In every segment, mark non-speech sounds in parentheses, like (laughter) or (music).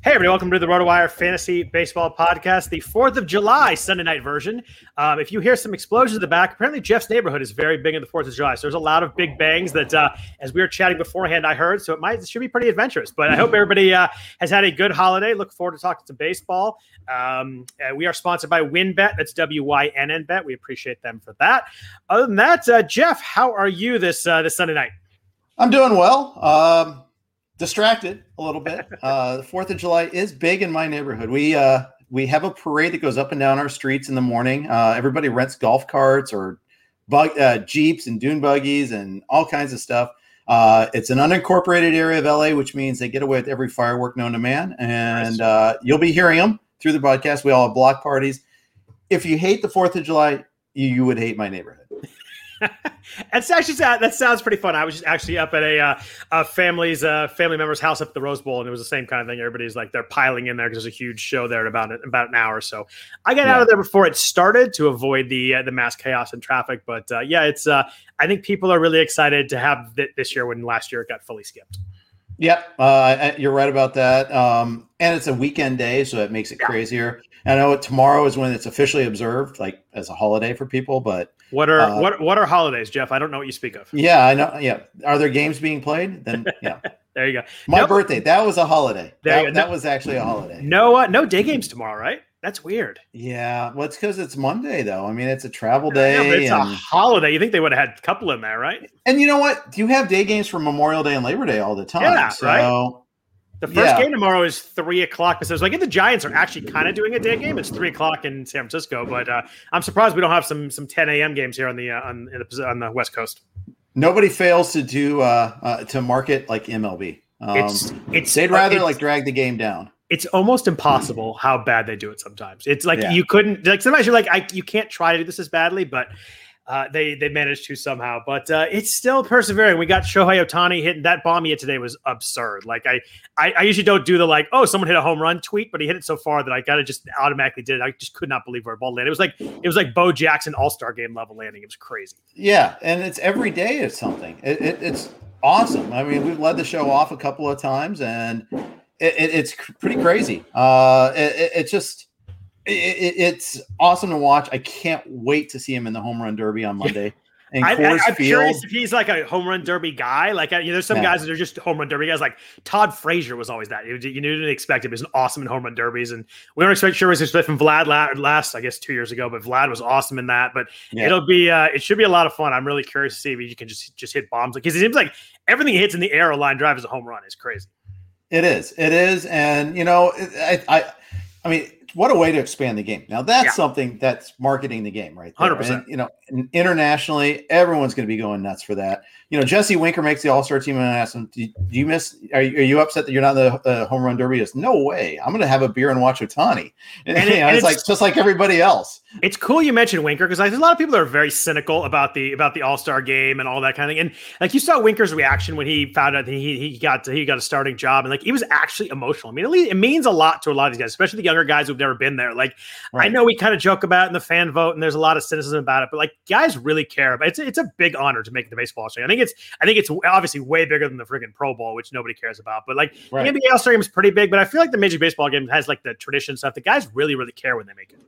Hey, everybody, welcome to the RotoWire Fantasy Baseball Podcast, the 4th of July Sunday night version. Um, if you hear some explosions in the back, apparently Jeff's neighborhood is very big in the 4th of July. So there's a lot of big bangs that, uh, as we were chatting beforehand, I heard. So it might it should be pretty adventurous. But I hope everybody uh, has had a good holiday. Look forward to talking to baseball. Um, uh, we are sponsored by WynnBET. That's W Y N N Bet. We appreciate them for that. Other than that, uh, Jeff, how are you this uh, this Sunday night? I'm doing well. Um, distracted a little bit. (laughs) Uh, the Fourth of July is big in my neighborhood. We uh, we have a parade that goes up and down our streets in the morning. Uh, everybody rents golf carts or bug, uh, jeeps and dune buggies and all kinds of stuff. Uh, it's an unincorporated area of LA, which means they get away with every firework known to man, and uh, you'll be hearing them through the broadcast. We all have block parties. If you hate the Fourth of July, you, you would hate my neighborhood. (laughs) That's actually that sounds pretty fun. I was just actually up at a, uh, a family's uh, family member's house up at the Rose Bowl, and it was the same kind of thing. Everybody's like they're piling in there because there's a huge show there in about about an hour. So I got yeah. out of there before it started to avoid the uh, the mass chaos and traffic. But uh, yeah, it's uh, I think people are really excited to have th- this year when last year it got fully skipped. Yep, uh, you're right about that. Um, and it's a weekend day, so it makes it yeah. crazier. I know tomorrow is when it's officially observed, like as a holiday for people. But what are uh, what what are holidays, Jeff? I don't know what you speak of. Yeah, I know. Yeah, are there games being played? Then (laughs) yeah. there you go. My nope. birthday. That was a holiday. That, that was actually a holiday. No, uh, no day games tomorrow, right? That's weird. Yeah, well, it's because it's Monday, though. I mean, it's a travel day. it's and... a holiday. You think they would have had a couple in there, right? And you know what? Do you have day games for Memorial Day and Labor Day all the time. Yeah, so... right. The first yeah. game tomorrow is three o'clock. Because like, the Giants are actually kind of doing a day game. It's three o'clock in San Francisco, but uh, I'm surprised we don't have some some 10 a.m. games here on the uh, on, the, on the West Coast. Nobody fails to do uh, uh to market like MLB. Um, it's it's they'd rather it's, like drag the game down. It's almost impossible how bad they do it sometimes. It's like yeah. you couldn't like sometimes you're like I, you can't try to do this as badly, but uh, they they managed to somehow, but uh, it's still persevering. We got Shohei Ohtani hitting that bomb hit today was absurd. Like I, I, I usually don't do the like oh someone hit a home run tweet, but he hit it so far that I got to just automatically did it. I just could not believe where the ball landed. It was like it was like Bo Jackson All Star Game level landing. It was crazy. Yeah, and it's every day it's something. It, it, it's awesome. I mean, we've led the show off a couple of times, and it, it's pretty crazy. Uh, it, just it, it's awesome to watch. I can't wait to see him in the home run derby on Monday. And I, am curious if he's like a home run derby guy. Like, you know, there's some yeah. guys that are just home run derby guys. Like Todd Frazier was always that. You, you didn't expect him. He was awesome in home run derbies, and we don't expect sure was from Vlad last, I guess, two years ago. But Vlad was awesome in that. But yeah. it'll be, uh, it should be a lot of fun. I'm really curious to see if you can just just hit bombs because it seems like everything he hits in the air, a line drive is a home run. Is crazy. It is. It is, and you know, I, I, I mean what a way to expand the game. Now that's yeah. something that's marketing the game right 100%. You know, internationally, everyone's going to be going nuts for that. You know, Jesse Winker makes the All Star team, and I asked him, "Do you miss? Are you, are you upset that you're not in the uh, home run derby?" He goes, "No way! I'm going to have a beer and watch Ohtani." And, (laughs) and, it, and it's, it's, like just like everybody else. It's cool you mentioned Winker because there's a lot of people that are very cynical about the about the All Star game and all that kind of thing. And like you saw Winker's reaction when he found out that he he got he got a starting job, and like he was actually emotional. I mean, it means a lot to a lot of these guys, especially the younger guys who've who've never been there. Like right. I know we kind of joke about it in the fan vote, and there's a lot of cynicism about it, but like guys really care. But it's it's a big honor to make the baseball show. I think it's I think it's obviously way bigger than the freaking Pro Bowl, which nobody cares about. But like right. the NBA All Star game is pretty big, but I feel like the Major Baseball game has like the tradition stuff. The guys really really care when they make it.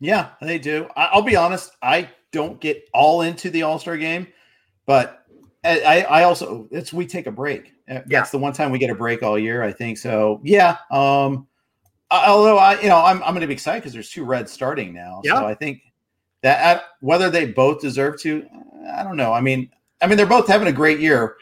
Yeah, they do. I'll be honest. I don't get all into the All Star game, but I, I also it's we take a break. That's yeah. the one time we get a break all year, I think. So yeah. Um, although I, you know, I'm I'm going to be excited because there's two Reds starting now. Yeah. So I think that whether they both deserve to, I don't know. I mean, I mean they're both having a great year,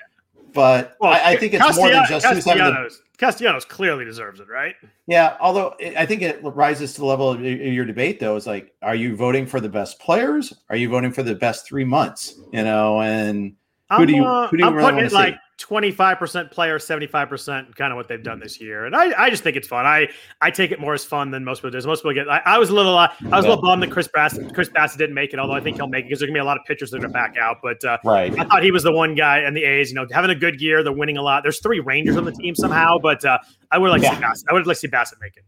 but well, I, I, think it's more than just having the, Castellanos clearly deserves it, right? Yeah, although I think it rises to the level of your debate, though. Is like, are you voting for the best players? Are you voting for the best three months? You know, and who I'm, do you uh, who do you I'm really want to like, 25% player, 75% kind of what they've done this year. And I, I just think it's fun. I, I take it more as fun than most people do. Most people get, I, I was a little, uh, I was a little bummed that Chris Bassitt, Chris Bassitt didn't make it, although I think he'll make it because there's gonna be a lot of pitchers that are back out. But uh, right. I thought he was the one guy and the A's, you know, having a good year. They're winning a lot. There's three Rangers on the team somehow, but uh, I would like yeah. to see Bassitt. I would like to see Bassitt make it.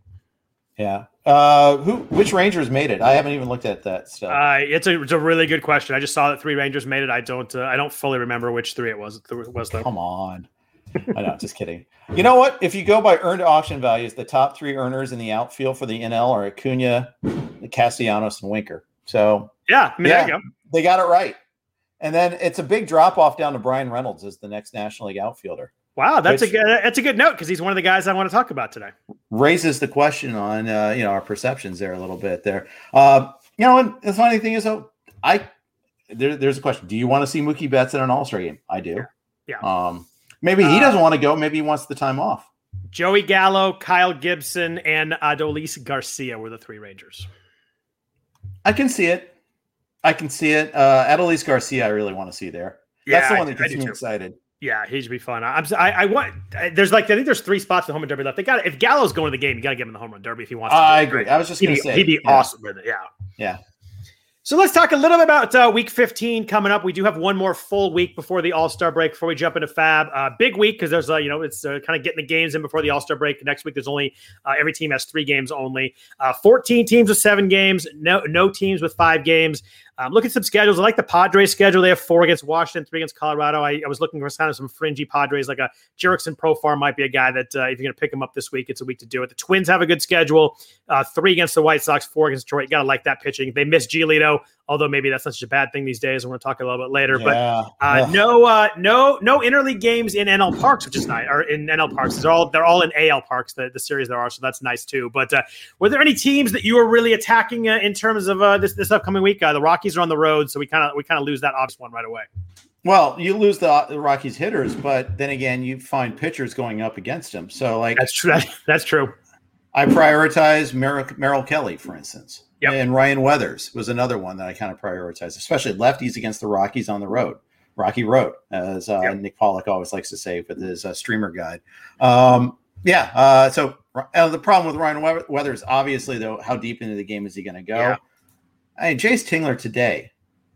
Yeah. Uh, who? Which Rangers made it? I haven't even looked at that stuff. Uh, it's a it's a really good question. I just saw that three Rangers made it. I don't uh, I don't fully remember which three it was. It was though. Come on. I know, just kidding. You know what? If you go by earned auction values, the top three earners in the outfield for the NL are Acuna, Castellanos, and Winker. So yeah, I mean, yeah, they got it right. And then it's a big drop off down to Bryan Reynolds as the next National League outfielder. Wow, that's a good that's a good note because he's one of the guys I want to talk about today. Raises the question on uh, you know our perceptions there a little bit there. Uh, you know, and the funny thing is, though, I there, there's a question: Do you want to see Mookie Betts in an All Star game? I do. Yeah. Um, maybe he uh, doesn't want to go. Maybe he wants the time off. Joey Gallo, Kyle Gibson, and Adolis Garcia were the three Rangers. I can see it. I can see it. Uh, Adolis Garcia, I really want to see there. Yeah, That's the one that gets me excited. Yeah, he should be fun. I'm. I, I want. There's like I think there's three spots in the home run derby left. They got it. if Gallo's going to the game, you got to give him the home run derby if he wants. Uh, I agree. I was just going to say he'd be yeah. awesome with it. Yeah. Yeah. So let's talk a little bit about uh, week 15 coming up. We do have one more full week before the All Star break before we jump into FAAB. Uh, big week because there's, uh, you know, it's uh, kind of getting the games in before the All Star break. Next week, there's only uh, every team has three games only. Uh, 14 teams with seven games, no no teams with five games. Um, look at some schedules. I like the Padres schedule. They have four against Washington, three against Colorado. I, I was looking for kind of some fringy Padres, like a Jurickson Profar might be a guy that uh, if you're going to pick him up this week, it's a week to do it. The Twins have a good schedule. Uh, three against the White Sox, four against Detroit. You got to like that pitching. They miss Giolito, although maybe that's not such a bad thing these days. We're going to talk a little bit later. Yeah. But uh, no, uh, no, no interleague games in NL Parks, which is nice. Or in NL Parks, they're all they're all in AL Parks. The, the series there are, so that's nice too. But uh, were there any teams that you were really attacking uh, in terms of this this upcoming week? the Rockies are on the road, so we kind of we kind of lose that obvious one right away. Well, you lose the, the, Rockies hitters, but then again, you find pitchers going up against them. So, like that's true. (laughs) That's true. I prioritize Merrill, Merrill Kelly, for instance, yep. and Ryan Weathers was another one that I kind of prioritized, especially lefties against the Rockies on the road. Rocky Road, as uh, yep. Nick Pollack always likes to say with his uh, streamer guide. Um, yeah. Uh, so uh, the problem with Ryan Weathers, obviously, though, how deep into the game is he going to go? Yeah. I mean, Jayce Tingler today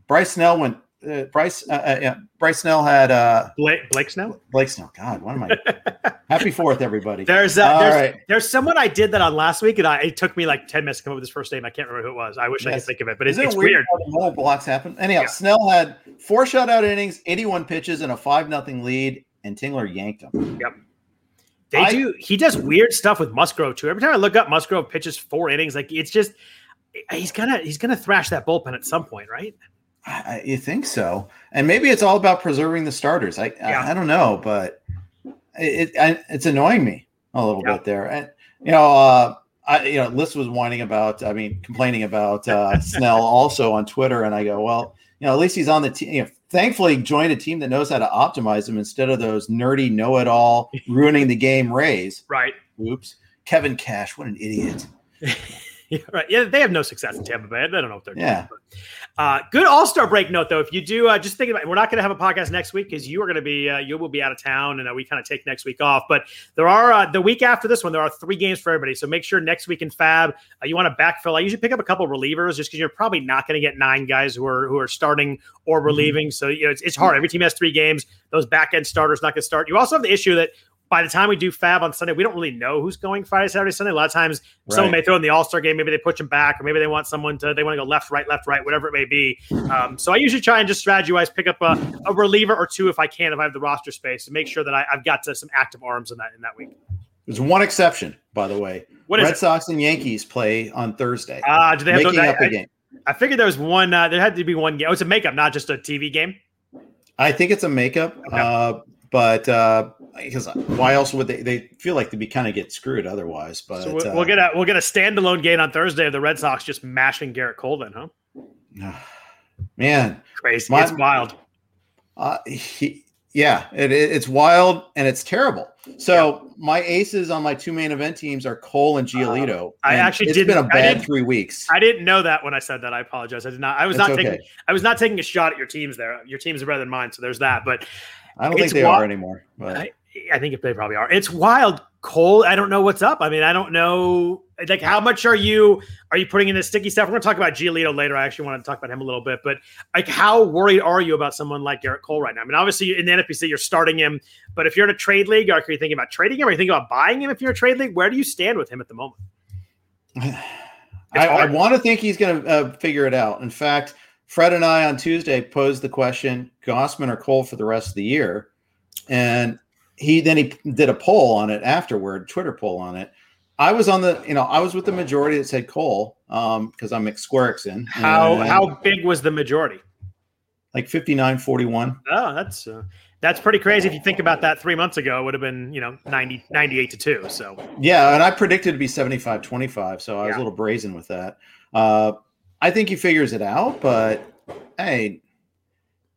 Bryce Snell went. Uh, Bryce, uh, uh, yeah, Bryce Snell had uh, Blake, Blake Snell. Blake Snell. God, what am I? (laughs) Happy Fourth, everybody. There's uh, there's, right. there's someone I did that on last week, and I, it took me like ten minutes to come up with his first name. I can't remember who it was. I wish yes. I could think of it, but it's, it's weird. weird. blocks happen. Anyhow, yeah. Snell had four shutout innings, 81 pitches, and a five nothing lead, and Tingler yanked him. Yep. They I, do. He does weird stuff with Musgrove too. Every time I look up, Musgrove pitches four innings. Like it's just he's gonna he's gonna thrash that bullpen at some point, right? I, you think so? And maybe it's all about preserving the starters. I yeah. I, I, don't know, but it, it it's annoying me a little yeah. bit there. And you know, uh, I you know, Liz was whining about, I mean, complaining about uh, (laughs) Snell also on Twitter, and I go, well, you know, at least he's on the team. You know, thankfully, joined a team that knows how to optimize him instead of those nerdy know-it-all (laughs) ruining the game Rays. Right. Oops. Kevin Cash, what an idiot. (laughs) (laughs) yeah, right. Yeah, they have no success in Tampa Bay. They don't know what they're yeah. doing. Uh, good All Star break note though. If you do, uh, just think about. It. We're not going to have a podcast next week because you are going to be uh, you will be out of town, and uh, we kind of take next week off. But there are uh, the week after this one, there are three games for everybody. So make sure next week in FAAB uh, you want to backfill. I usually pick up a couple relievers just because you're probably not going to get nine guys who are who are starting or mm-hmm. relieving. Mm-hmm. So you know it's, it's hard. Every team has three games. Those back end starters not going to start. You also have the issue that by the time we do FAAB on Sunday, we don't really know who's going Friday, Saturday, Sunday. A lot of times, right. someone may throw in the All Star game. Maybe they push them back, or maybe they want someone to they want to go left, right, left, right, whatever it may be. Um, so I usually try and just strategy wise pick up a, a, reliever or two if I can, if I have the roster space, to make sure that I, have got to, some active arms in that in that week. There's one exception, by the way. What Red Sox and Yankees play on Thursday. Ah, uh, do they have making those, up I, a game? I, I figured there was one. Uh, there had to be one game. Oh, it's a makeup, not just a TV game. I think it's a makeup. Okay. Uh, but uh, because why else would they? They feel like they'd be kind of get screwed otherwise. But so we'll, uh, we'll, get a we'll get a standalone game on Thursday of the Red Sox just mashing Gerrit Cole, then, huh? (sighs) Man, crazy! My, it's wild. Uh, he, yeah, it, it's wild and it's terrible. So yeah. my aces on my two main event teams are Cole and Giolito. Uh, I and actually it's didn't, been a bad three weeks. I didn't know that when I said that. I apologize. I did not. I was That's not taking. I was not taking a shot at your teams there. Your teams are better than mine, so there's that. But I don't think they wild. are anymore. But. I, I think if they probably are. It's wild. Cole, I don't know what's up. I mean, I don't know. Like, how much are you are you putting in this sticky stuff? We're to talk about Giolito later. I actually want to talk about him a little bit, but like, how worried are you about someone like Gerrit Cole right now? I mean, obviously in the NFBC you're starting him, but if you're in a trade league, are you thinking about trading him? Are you thinking about buying him if you're a trade league? Where do you stand with him at the moment? (sighs) I, I, want to think he's going to uh, figure it out. In fact, Fred and I on Tuesday posed the question: Gausman or Cole for the rest of the year? And he then he did a poll on it afterward, Twitter poll on it. I was on the, you know, I was with the majority that said Cole um, because I'm McSquerixon. How and, how big was the majority? Like 59 41. Oh, that's uh, that's pretty crazy. If you think about that three months ago, it would have been, you know, 90, 98 to 2. So, yeah. And I predicted to be 75 25. So I was yeah. a little brazen with that. Uh, I think he figures it out, but hey,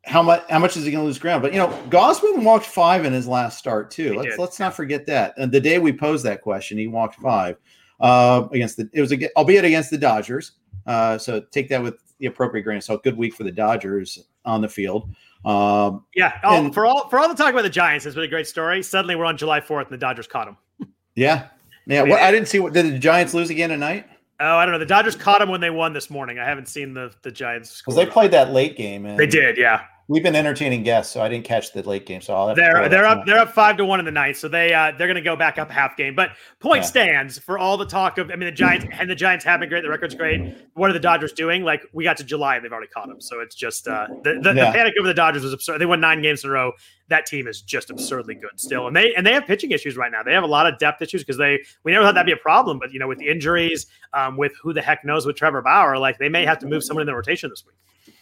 how much how much is he going to lose ground? But you know, Gausman walked five in his last start too. He let's did. let's not forget that. And the day we posed that question, he walked five uh, against the. It was a, albeit against the Dodgers. Uh, so take that with the appropriate grain of salt. Good week for the Dodgers on the field. Um, yeah. Oh, and, for all for all the talk about the Giants, it's been a great story. Suddenly, we're on July fourth, and the Dodgers caught them. yeah. Yeah. I didn't see what did the Giants lose again tonight? Oh, I don't know. The Dodgers caught them when they won this morning. I haven't seen the the Giants because they played that late game. And they did, yeah. We've been entertaining guests, so I didn't catch the late game. So I'll they're they're up they're up five to one in the ninth, so they uh, they're going to go back up half game. But point yeah. stands for all the talk of I mean the Giants and the Giants have been great. The record's great. What are the Dodgers doing? Like we got to July and they've already caught them. So it's just uh, the the, yeah. the panic over the Dodgers was absurd. They won nine games in a row. That team is just absurdly good still, and they and they have pitching issues right now. They have a lot of depth issues because they we never thought that'd be a problem, but you know with the injuries, um, with who the heck knows with Trevor Bauer, like they may have to move someone in the rotation this week.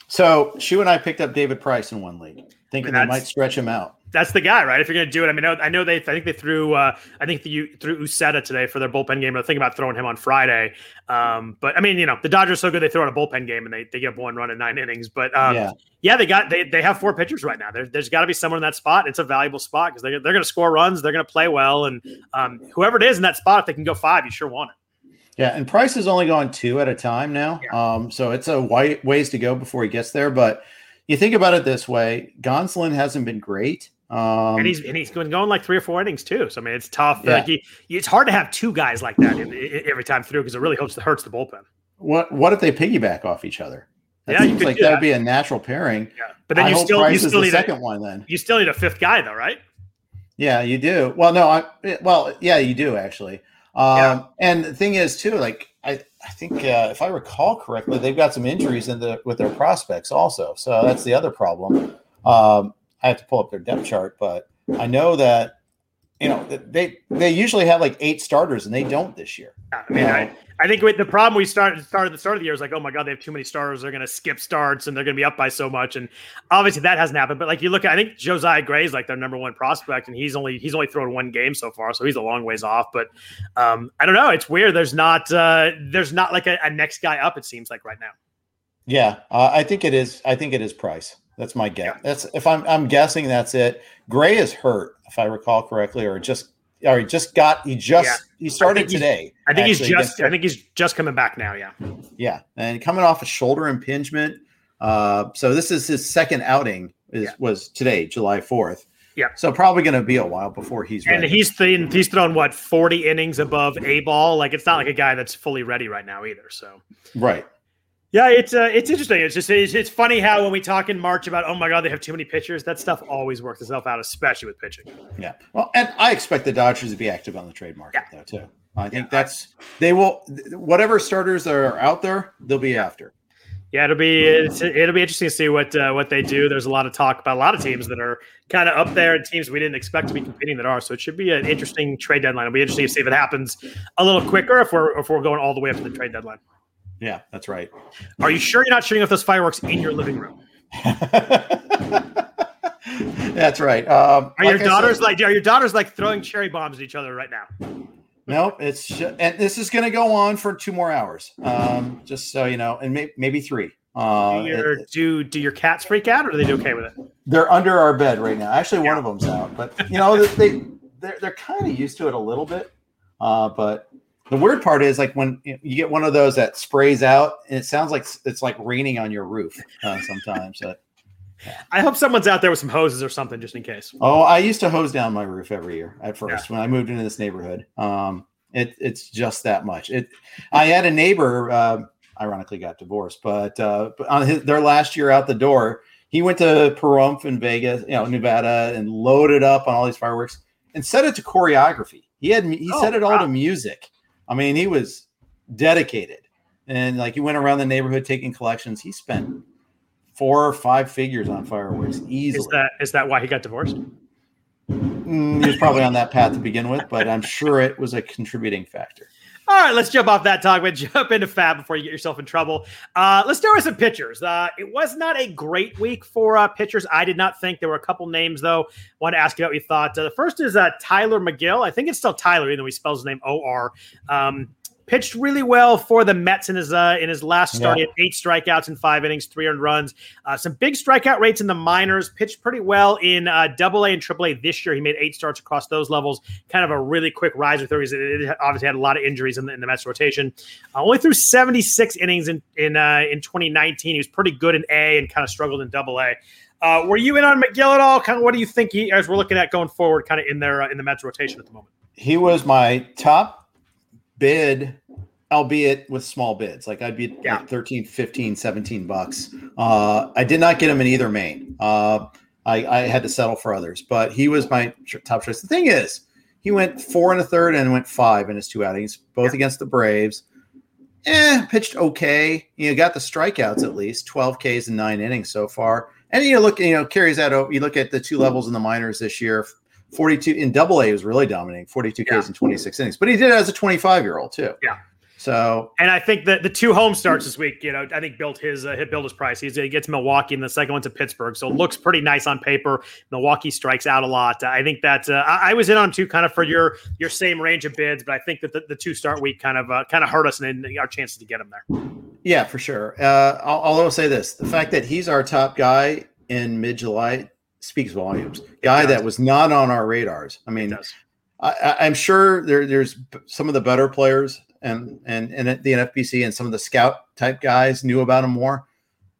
So Shu and I picked up David Price in one league, thinking they might stretch him out. That's the guy, right? If you're going to do it, I mean, I know they. I think they threw. Uh, I think the, threw Uceta today for their bullpen game. They're thinking about throwing him on Friday. Um, but I mean, you know, the Dodgers are so good they throw out a bullpen game and they, they get one run in nine innings. But um, yeah. yeah, they got they they have four pitchers right now. There, has got to be someone in that spot. It's a valuable spot because they're they're going to score runs. They're going to play well, and um, whoever it is in that spot, if they can go five, you sure want it. Yeah, and Price has only gone two at a time now. Yeah. Um, so it's a white ways to go before he gets there. But you think about it this way: Gonsolin hasn't been great. Um, and he's and he's going going like three or four innings too. So I mean, it's tough. Yeah. Like it's hard to have two guys like that in, in, every time through because it really hurts hurts the bullpen. What what if they piggyback off each other? That yeah, seems like that would be a natural pairing. Yeah, but then I you still Price you still need second a, one. Then you still need a fifth guy though, right? Yeah, you do. Well, no, I well, yeah, you do actually. Um, yeah. And the thing is, too, like I, I think uh, if I recall correctly, they've got some injuries in the with their prospects also. So that's the other problem. Um, I have to pull up their depth chart, but I know that you know they they usually have like eight starters and they don't this year. Yeah, I mean, I, I think with the problem we started started at the start of the year is like, oh my god, they have too many starters. They're going to skip starts and they're going to be up by so much. And obviously that hasn't happened. But like you look at, I think Josiah Gray is like their number one prospect, and he's only he's only thrown one game so far, so he's a long ways off. But um, I don't know. It's weird. There's not uh, there's not like a, a next guy up. It seems like right now. Yeah, uh, I think it is. I think it is Price. That's my guess. Yeah. That's if I'm I'm guessing that's it. Gray is hurt, if I recall correctly, or just or he just got he just yeah. he started I today. I think he's just I think he's just coming back now. Yeah. Yeah, and coming off a shoulder impingement. Uh, so this is his second outing. Is yeah. was today, July fourth. Yeah. So probably going to be a while before he's ready. And he's th- he's thrown what forty innings above a ball. Like it's not like a guy that's fully ready right now either. So right. Yeah, it's uh, it's interesting. It's just it's, it's funny how when we talk in March about oh my god they have too many pitchers, that stuff always works itself out, especially with pitching. Yeah, well, and I expect the Dodgers to be active on the trade market yeah. though too. I think yeah. that's they will whatever starters are out there they'll be after. Yeah, it'll be it'll be interesting to see what uh, what they do. There's a lot of talk about a lot of teams that are kind of up there and teams we didn't expect to be competing that are. So it should be an interesting trade deadline. It'll be interesting to see if it happens a little quicker if we're if we're going all the way up to the trade deadline. Yeah, that's right. Are you sure you're not shooting off those fireworks in your living room? (laughs) that's right. Um, are like your daughters said, like are your daughters like throwing cherry bombs at each other right now? No, it's and this is going to go on for two more hours. Um, just so you know, and may, maybe three. Uh, do, your, it, do do your cats freak out, or do they do okay with it? They're under our bed right now. Actually, yeah. one of them's out, but you know they they're, they're kind of used to it a little bit. Uh, but the weird part is like when you get one of those that sprays out, and it sounds like it's like raining on your roof uh, sometimes. yeah. (laughs) I hope someone's out there with some hoses or something just in case. Oh, I used to hose down my roof every year at first yeah. when I moved into this neighborhood. Um, it, it's just that much. It. I had a neighbor, uh, ironically, got divorced, but uh, on his, their last year out the door, he went to Pahrump in Vegas, you know, Nevada, and loaded up on all these fireworks and set it to choreography. He had he oh, set it all wow. to music. I mean, he was dedicated, and like he went around the neighborhood taking collections. He spent four or five figures on fireworks easily. Is that is that why he got divorced? Mm, he was probably on that path to begin with, but I'm sure it was a contributing factor. All right, let's jump off that talk, but (laughs) jump into FAAB before you get yourself in trouble. Uh, let's start with some pitchers. Uh, it was not a great week for uh, pitchers. I did not think there were a couple names though. Want to ask you what you thought. Uh, the first is uh, Tylor Megill. I think it's still Tyler, even though he spells his name O R. Um, pitched really well for the Mets in his uh, in his last start. Yeah. He had eight strikeouts in five innings, three earned runs. Uh, some big strikeout rates in the minors. Pitched pretty well in uh, Double A and Triple A this year. He made eight starts across those levels. Kind of a really quick rise with He's It obviously had a lot of injuries in the, in the Mets rotation. Uh, only threw 76 innings in in uh, in 2019. He was pretty good in A and kind of struggled in Double A. Uh, were you in on Megill at all? Kind of, what do you think he, as we're looking at going forward, kind of in their uh, in the Mets rotation at the moment? He was my top bid albeit with small bids like i'd be yeah. like 13 15 17 bucks uh, i did not get him in either main uh, I, I, had to settle for others but he was my top choice the thing is he went four and a third and went five in his two outings both yeah. against the braves eh, pitched okay you know got the strikeouts at least 12 ks in nine innings so far and you look you know carries that over. you look at the two levels in the minors this year 42 in double A was really dominating, 42 Ks yeah. and 26 innings. But he did it as a 25 year old too. Yeah. So, and I think that the two home starts this week, you know, I think built his uh, hit build his price. He's, he gets Milwaukee, and the second one to Pittsburgh, so it looks pretty nice on paper. Milwaukee strikes out a lot. I think that uh, I, I, was in on two kind of for your your same range of bids, but I think that the, the two start week kind of uh, kind of hurt us and our chances to get him there. Yeah, for sure. Uh, I'll, I'll say this: the fact that he's our top guy in mid July speaks volumes. Guy that was not on our radars. I mean, I, am sure there, there's some of the better players and and and at the NFBC and some of the scout type guys knew about him more.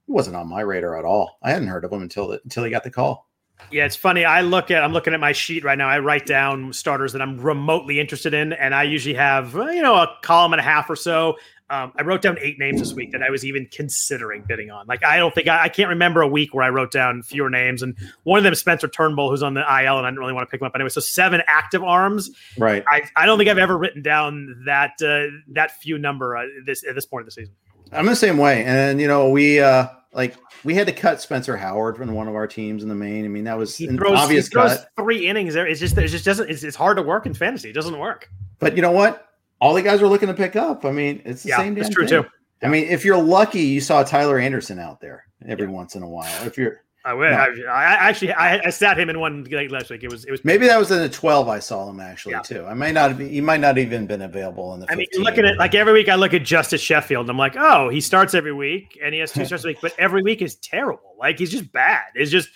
He wasn't on my radar at all. I hadn't heard of him until the, until he got the call. Yeah, it's funny. I look at I'm looking at my sheet right now. I write down starters that I'm remotely interested in, and I usually have you know a column and a half or so um, I wrote down eight names this week that I was even considering bidding on. Like, I don't think I, I, can't remember a week where I wrote down fewer names. And one of them is Spencer Turnbull, who's on the IL, and I didn't really want to pick him up anyway. So seven active arms. Right. I, I don't think I've ever written down that uh, that few number uh, this at this point of the season. I'm the same way, and you know we uh like we had to cut Spencer Howard from one of our teams in the main. I mean that was he an throws, obvious he throws cut. Three innings there. It's just it just doesn't. It's, it's hard to work in fantasy. It doesn't work. But you know what? All the guys are looking to pick up. I mean, it's the yeah, same. It's true thing. too. I mean, if you're lucky, you saw Tyler Anderson out there every yeah. once in a while. If you're, I, no. I, I actually I, I, sat him in one like last week. It was it was maybe that was in the twelve. I saw him actually yeah. too. I may not be. He might not even been available in the. 15. I mean, looking at like every week, I look at Justus Sheffield. and I'm like, oh, he starts every week and he has two (laughs) starts a week, but every week is terrible. Like he's just bad. It's just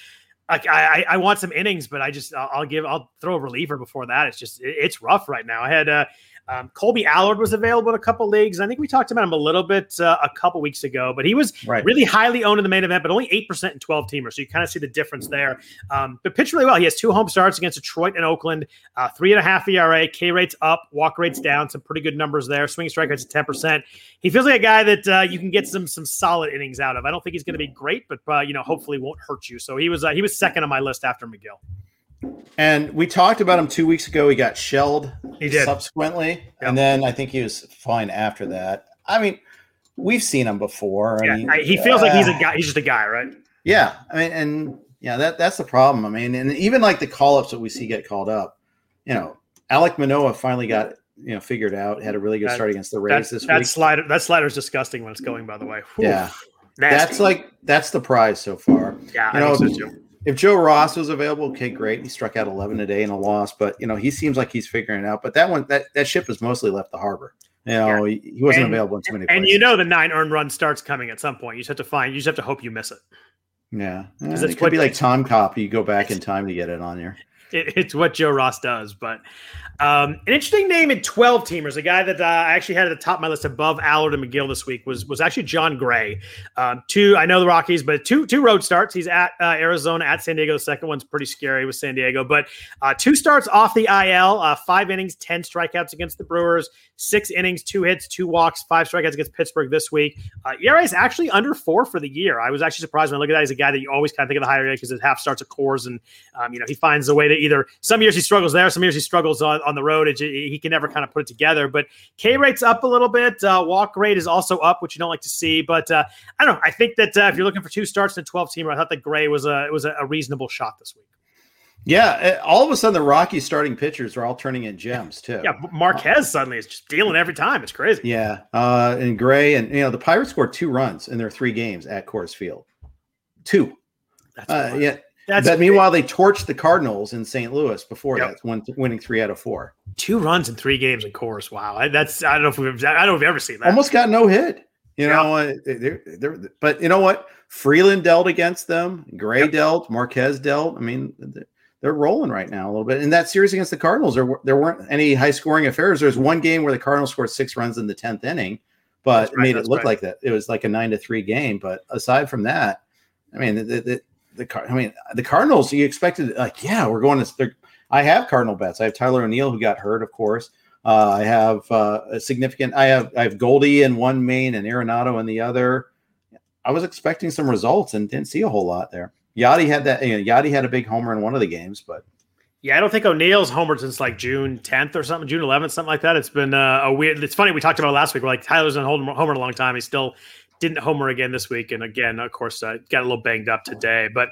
like I, I want some innings, but I just I'll, I'll, give I'll throw a reliever before that. It's just it's rough right now. I had uh Um, Kolby Allard was available in a couple leagues. I think we talked about him a little bit uh, a couple weeks ago, but he was right. really highly owned in the main event, but only 8% in 12 teamers. So you kind of see the difference there. Um, but pitched really well. He has two home starts against Detroit and Oakland, uh, three and a half ERA, K rates up, walk rates down, some pretty good numbers there. Swing strike rates at 10%. He feels like a guy that uh, you can get some some solid innings out of. I don't think he's going to be great, but uh, you know, hopefully won't hurt you. So he was uh, he was second on my list after Megill. And we talked about him two weeks ago. He got shelled he did. subsequently. And then I think he was fine after that. I mean, we've seen him before. Yeah, I he feels uh, like he's a guy. He's just a guy, right? Yeah. I mean, and yeah, that that's the problem. I mean, and even like the call ups that we see get called up, you know, Alek Manoah finally got you know figured out had a really good that, start against the Rays that, this that week. Slider that slider is disgusting when it's going. By the way, Whew. yeah, Nasty. that's like that's the prize so far. Yeah, you I know, so if Joe Ross was available, okay, great. He struck out 11 a day in a loss, but you know he seems like he's figuring it out. But that one, that that ship has mostly left the harbor. You know, yeah. he, he, wasn't and, available in too many. And you know the nine earned run starts coming at some point. You just have to find. You just have to hope you miss it. Yeah, because it could be like Timecop. You go back in time to get it on here. It, it's what Joe Ross does, but um, an interesting name in 12 teamers, a guy that uh, I actually had at the top of my list above Allard and Megill this week was was actually Jon Gray. Um, two, I know the Rockies, but two two road starts. He's at uh, Arizona, at San Diego. The second one's pretty scary with San Diego, but uh, two starts off the IL, uh, five innings, 10 strikeouts against the Brewers, six innings, two hits, two walks, five strikeouts against Pittsburgh this week. Uh, ERA is actually under four for the year. I was actually surprised when I look at that. He's a guy that you always kind of think of the higher because his half starts at Coors, and um, you know he finds a way to either some years he struggles there, some years he struggles on, on the road. It, he can never kind of put it together. But K rate's up a little bit. Uh, walk rate is also up, which you don't like to see. But uh, I don't know. I think that uh, if you're looking for two starts in a 12 teamer, I thought that Gray was a was a, reasonable shot this week. Yeah, eh, all of a sudden the Rockies starting pitchers are all turning in gems too. Yeah, Marquez suddenly is just dealing every time. It's crazy. Yeah, uh, and Gray and you know the Pirates scored two runs in their three games at Coors Field. Two. That's uh, yeah. That's but meanwhile, they torched the Cardinals in St. Louis before yep. that, win, winning three out of four. Two runs in three games of course. Wow, that's I don't know if we've I don't know if we've ever seen that. Almost got no hit. You yep. know, uh, they're, they're, but you know what? Freeland dealt against them. Gray yep. dealt. Marquez dealt. I mean, they're rolling right now a little bit. In that series against the Cardinals, there, there weren't any high scoring affairs. There's one game where the Cardinals scored six runs in the tenth inning, but right, made it look right. like that. It was like a nine to three game. But aside from that, I mean, the, the, the I mean, the Cardinals. You expected like, yeah, we're going to. I have Cardinal bets. I have Tyler O'Neill who got hurt, of course. Uh, I have uh, a significant. I have I have Goldie in one main and Arenado in the other. I was expecting some results and didn't see a whole lot there. Yadi had that. You know, Yadi had a big homer in one of the games, but yeah, I don't think O'Neill's homered since like June 10th or something, June 11th, something like that. It's been uh, a weird. It's funny we talked about last week. We're like Tyler's been holding homer a long time. He still didn't homer again this week, and again, of course, uh, got a little banged up today. But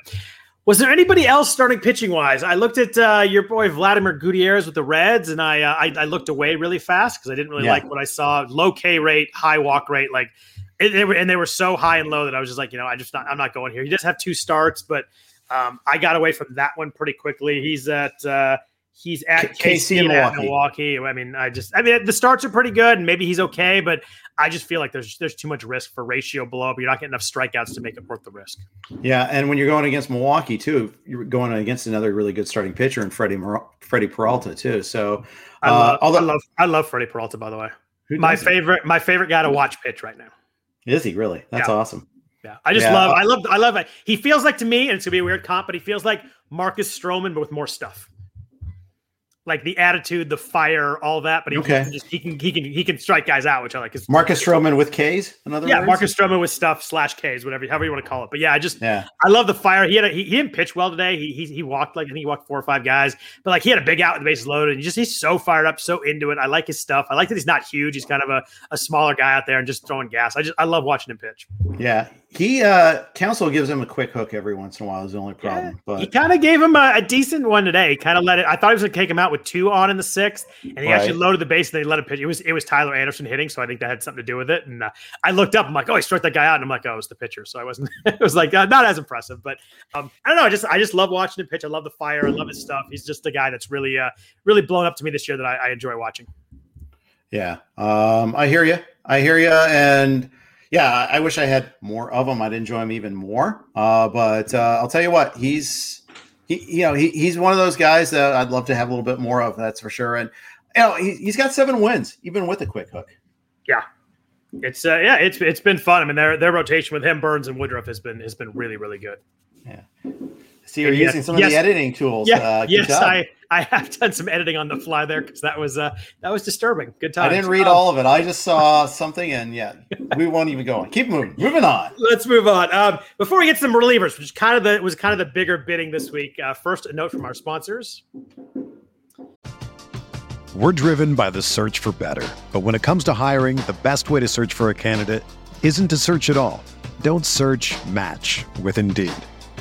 was there anybody else starting pitching wise? I looked at uh, your boy Vladimir Gutierrez with the Reds, and I uh, I, I, looked away really fast because I didn't really yeah. like what I saw. Low K rate, high walk rate, like it, they were, and they were so high and low that I was just like, you know, I just not, I'm not going here. He does have two starts, but um, I got away from that one pretty quickly. He's at uh, he's at KC, and Milwaukee. Milwaukee. I mean, I just I mean the starts are pretty good, and maybe he's okay, but I just feel like there's there's too much risk for ratio blow up. You're not getting enough strikeouts to make it worth the risk. Yeah, and when you're going against Milwaukee too, you're going against another really good starting pitcher and Freddie Freddie Peralta too. So I love, uh, although, I love I love Freddie Peralta by the way. My favorite my favorite guy to watch pitch right now. Is he really? That's yeah. awesome. Yeah, I just yeah. love, I love, I love it. He feels like to me, and it's gonna be a weird comp, but he feels like Marcus Stroman, but with more stuff like the attitude, the fire, all that. But he, okay. can just he can he can he can strike guys out, which I like. Marcus Stroman with K's, another yeah, words? Marcus Stroman with stuff slash K's, whatever however you want to call it. But yeah, I just yeah, I love the fire. He had a, he, he didn't pitch well today. He, he he walked like I think he walked four or five guys, but like he had a big out with the bases loaded. And just he's so fired up, so into it. I like his stuff. I like that he's not huge. He's kind of a, a smaller guy out there and just throwing gas. I just I love watching him pitch. Yeah, he uh Counsell gives him a quick hook every once in a while is the only problem. Yeah, but he kind of gave him a, a, decent one today. Kind of let it. I thought he was gonna take him out with two on in the sixth, and he right. actually loaded the base and they let him pitch. It was it was Tyler Anderson hitting, so I think that had something to do with it. And uh, I looked up, I'm like, oh, he struck that guy out, and I'm like, oh, it was the pitcher. So I wasn't. (laughs) it was like uh, not as impressive, but um, I don't know. I just I just love watching him pitch. I love the fire. I love his stuff. He's just a guy that's really uh really blown up to me this year that I, I enjoy watching. Yeah, um, I hear you. I hear you, and yeah, I wish I had more of him. I'd enjoy him even more. Uh, but uh, I'll tell you what, he's he, you know, he, he's one of those guys that I'd love to have a little bit more of. That's for sure. And You know, he, he's got seven wins, even with a quick hook. Yeah, it's uh, yeah, it's it's been fun. I mean, their their rotation with him, Burns, and Woodruff has been has been really really good. Yeah. See, you're using some of yes, the editing tools. Yeah, uh, yes. I I have (laughs) done some editing on the fly there because that was uh that was disturbing. Good time. I didn't read um, all of it. I just saw (laughs) something, and yeah, we won't even go on. Keep moving. Moving on. Let's move on. Um, before we get some relievers, which kind of the was kind of the bigger bidding this week. Uh, first, a note from our sponsors. We're driven by the search for better, but when it comes to hiring, the best way to search for a candidate isn't to search at all. Don't search. Match with Indeed.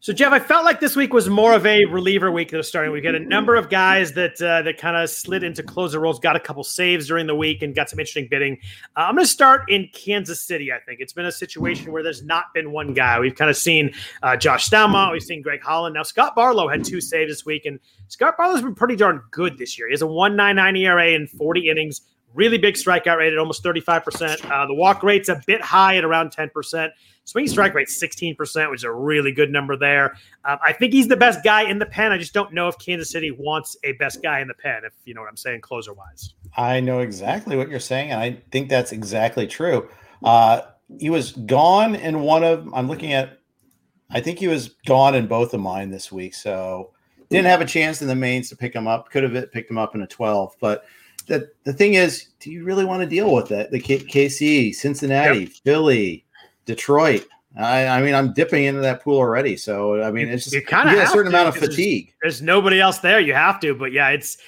So, Jeff, I felt like this week was more of a reliever week than a starting week. We had a number of guys that uh, that kind of slid into closer roles, got a couple saves during the week, and got some interesting bidding. Uh, I'm going to start in Kansas City. I think it's been a situation where there's not been one guy. We've kind of seen uh, Josh Staumont, we've seen Greg Holland. Now, Scott Barlow had two saves this week, and Scott Barlow's been pretty darn good this year. He has a 1.99 ERA in 40 innings, really big strikeout rate at almost 35%. Uh, the walk rate's a bit high at around 10%. Swing strike rate 16%, which is a really good number there. Um, I think he's the best guy in the pen. I just don't know if Kansas City wants a best guy in the pen, if you know what I'm saying, closer wise. I know exactly what you're saying, and I think that's exactly true. Uh, he was gone in one of, I'm looking at, I think he was gone in both of mine this week. So didn't have a chance in the mains to pick him up. Could have picked him up in a 12. But the, the thing is, do you really want to deal with that? The K- KC, Cincinnati, yep. Philly, Detroit. I, I, mean, I'm dipping into that pool already. So, I mean, it's just you kind of a certain to, amount of fatigue. There's, there's, nobody else there. You have to, but yeah, it's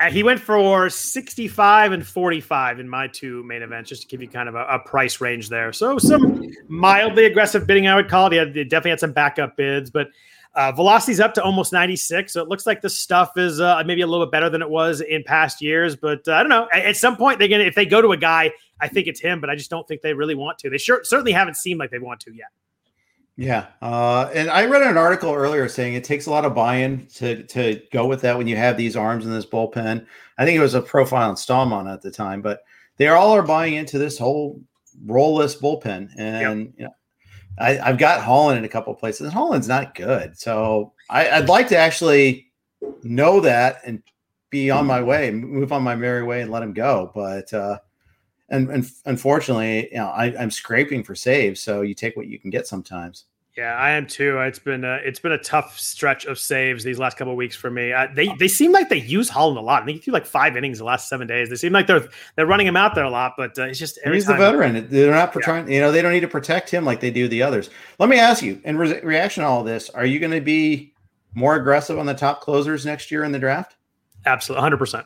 uh, he went for 65 and 45 in my two main events, just to give you kind of a, a price range there. So, some mildly aggressive bidding, I would call it. He, had, he definitely had some backup bids, but uh, velocity's up to almost 96, so it looks like the stuff is uh, maybe a little bit better than it was in past years. But uh, I don't know. At, at, some point, they're gonna if they go to a guy, I think it's him. But I just don't think they really want to. They sure certainly haven't seemed like they want to yet. Yeah, uh, and I read an article earlier saying it takes a lot of buy-in to to go with that when you have these arms in this bullpen. I think it was a profile on Staumont at the time, but they all are buying into this whole rollless bullpen, and yep. you know, I, have got Holland in a couple places, and Holland's not good. So I, would like to actually know that and be on my way, move on my merry way, and let him go. But uh, and, and unfortunately, you know, I, I'm scraping for saves. So you take what you can get sometimes. Yeah, I am too. It's been a, it's been a tough stretch of saves these last couple of weeks for me. Uh, they they seem like they use Holland a lot. I think he threw like five innings the last seven days. They seem like they're they're running him out there a lot, but uh, it's just he's the veteran. They're not yeah. trying. You know, they don't need to protect him like they do the others. Let me ask you, in re- reaction to all this, are you going to be more aggressive on the top closers next year in the draft? Absolutely, hundred percent.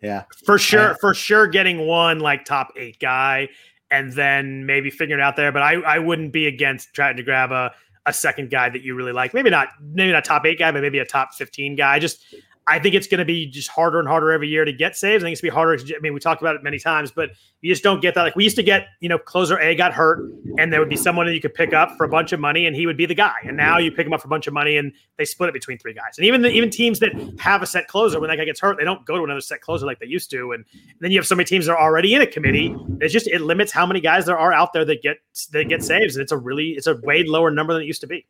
Yeah, for sure, for sure, getting one like top eight guy and then maybe figure it out there. But I, I wouldn't be against trying to grab a, a second guy that you really like. Maybe not maybe not top eight guy, but maybe a top 15 guy. Just I think it's going to be just harder and harder every year to get saves. I think it's going to be harder. To, I mean, we talked about it many times, but you just don't get that. Like we used to get, you know, closer A got hurt, and there would be someone that you could pick up for a bunch of money, and he would be the guy. And now you pick him up for a bunch of money, and they split it between three guys. And even the, even teams that have a set closer, when that guy gets hurt, they don't go to another set closer like they used to. And then you have so many teams that are already in a committee. It's just it limits how many guys there are out there that get that get saves, and it's a really it's a way lower number than it used to be.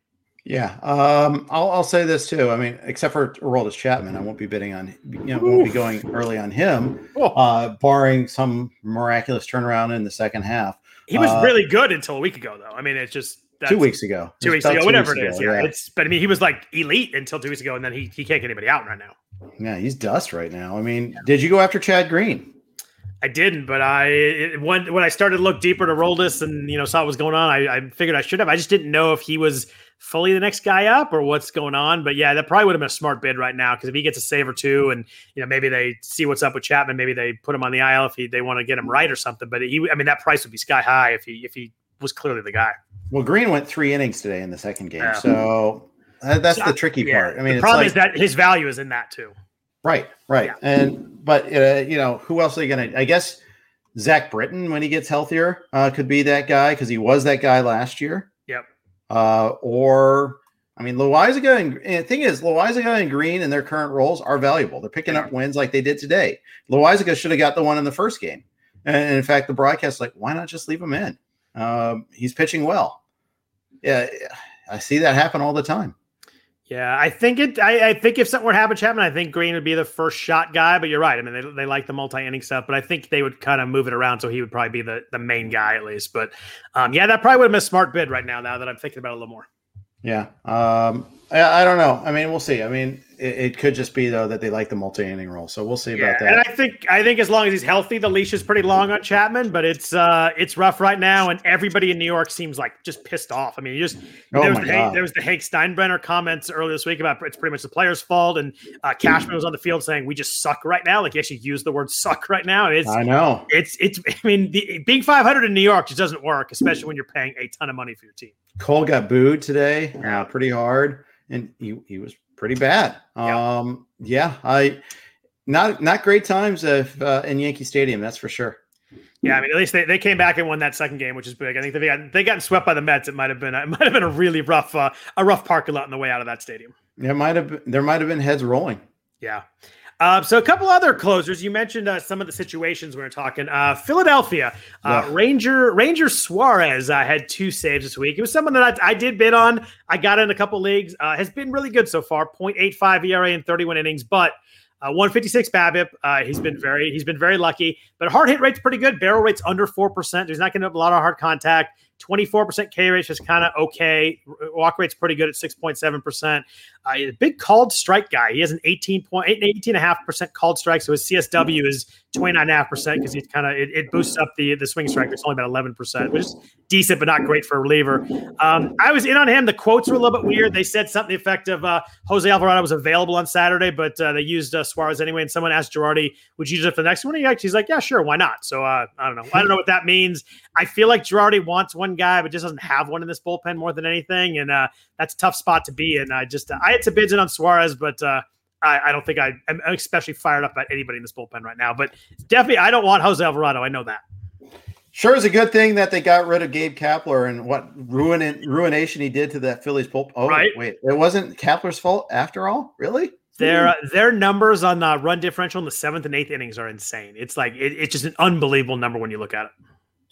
Yeah, um, I'll, I'll say this too. I mean, except for Aroldis Chapman, I won't be bidding on, you know, won't be going early on him, uh, barring some miraculous turnaround in the second half. He was uh, really good until a week ago, though. I mean, it's just two weeks ago, two weeks ago, whatever it is. Ago, yeah. yeah, it's but I mean, he was like elite until two weeks ago, and then he he can't get anybody out right now. Yeah, he's dust right now. I mean, did you go after Chad Green? I didn't, but I it, when when I started to look deeper to Aroldis and you know saw what was going on, I, I figured I should have. I just didn't know if he was fully the next guy up or what's going on. But yeah, that probably would have been a smart bid right now because if he gets a save or two, and you know maybe they see what's up with Chapman, maybe they put him on the IL if he, they want to get him right or something. But he, I mean, that price would be sky high if he if he was clearly the guy. Well, Green went three innings today in the second game, yeah. so that's so, the tricky yeah. part. I mean, the problem like, is that his value is in that too. Right, right, yeah. and but uh, you know who else are you gonna? I guess Zach Britton when he gets healthier uh, could be that guy because he was that guy last year. Uh, or I mean, Loaisiga and, and the thing is, Loaisiga and Green in their current roles are valuable. They're picking up wins like they did today. Loaisiga should have got the one in the first game. And in fact, the broadcast like, why not just leave him in? Um, he's pitching well. Yeah, I see that happen all the time. Yeah, I think it. I, I, think if something were to happen, Chapman, I think Green would be the first shot guy. But you're right. I mean, they, they like the multi inning stuff, but I think they would kind of move it around so he would probably be the the main guy at least. But um, yeah, that probably would have been a smart bid right now. Now that I'm thinking about it a little more. Yeah. Um, I, I, don't know. I mean, we'll see. I mean, it, it could just be though that they like the multi-inning role, so we'll see yeah, about that. And I think I think as long as he's healthy, the leash is pretty long on Chapman, but it's uh it's rough right now, and everybody in New York seems like just pissed off. I mean, you just oh there, was the Hank, there was the Hank Steinbrenner comments earlier this week about it's pretty much the players' fault, and uh, Cashman was on the field saying we just suck right now. Like he actually used the word suck right now. It's I know it's it's. I mean, the, being 500 in New York just doesn't work, especially when you're paying a ton of money for your team. Cole got booed today, uh, pretty hard, and he, he was pretty bad. Yeah. Um, yeah, I not not great times if, uh, in Yankee Stadium, that's for sure. Yeah, I mean, at least they, they came back and won that second game, which is big. I think they got they gotten swept by the Mets. It might have been it (laughs) might have been a really rough uh, a rough parking lot on the way out of that stadium. There might have been, there might have been heads rolling. Yeah. Uh, so a couple other closers. You mentioned uh, some of the situations we were talking. Uh, Philadelphia uh, yeah. Ranger Ranger Suarez uh, had two saves this week. It was someone that I, I did bid on. I got in a couple leagues. Uh, has been really good so far. 0.85 ERA in 31 innings, but uh, 156 BABIP. Uh, he's been very he's been very lucky, but hard hit rate's pretty good. Barrel rate's under four percent. He's not going to have a lot of hard contact. 24% K rate is kind of okay. Walk rate's pretty good at 6.7%. Uh, big called strike guy. He has an 18 point, 18.5% called strike. So his CSW is 29.5% because he's kind of, it, it, boosts up the, the swing strike. It's only about 11%, which is decent, but not great for a reliever. Um, I was in on him. The quotes were a little bit weird. They said something effective. Uh, Jose Alvarado was available on Saturday, but uh, they used uh, Suarez anyway. And someone asked Girardi, would you use it for the next one? He's like, yeah, sure. Why not? So uh, I don't know. I don't know what that means. I feel like Girardi wants one guy, but just doesn't have one in this bullpen more than anything. And uh, that's a tough spot to be in. I just, I had some bids in on Suarez, but uh, I, I, don't think I, am especially fired up about anybody in this bullpen right now. But definitely, I don't want Jose Alvarado. I know that. Sure is a good thing that they got rid of Gabe Kapler and what ruin ruination he did to that Phillies bullpen. Oh, right. wait, it wasn't Kapler's fault after all? Really? Their uh, their numbers on the run differential in the seventh and eighth innings are insane. It's like it, it's just an unbelievable number when you look at it.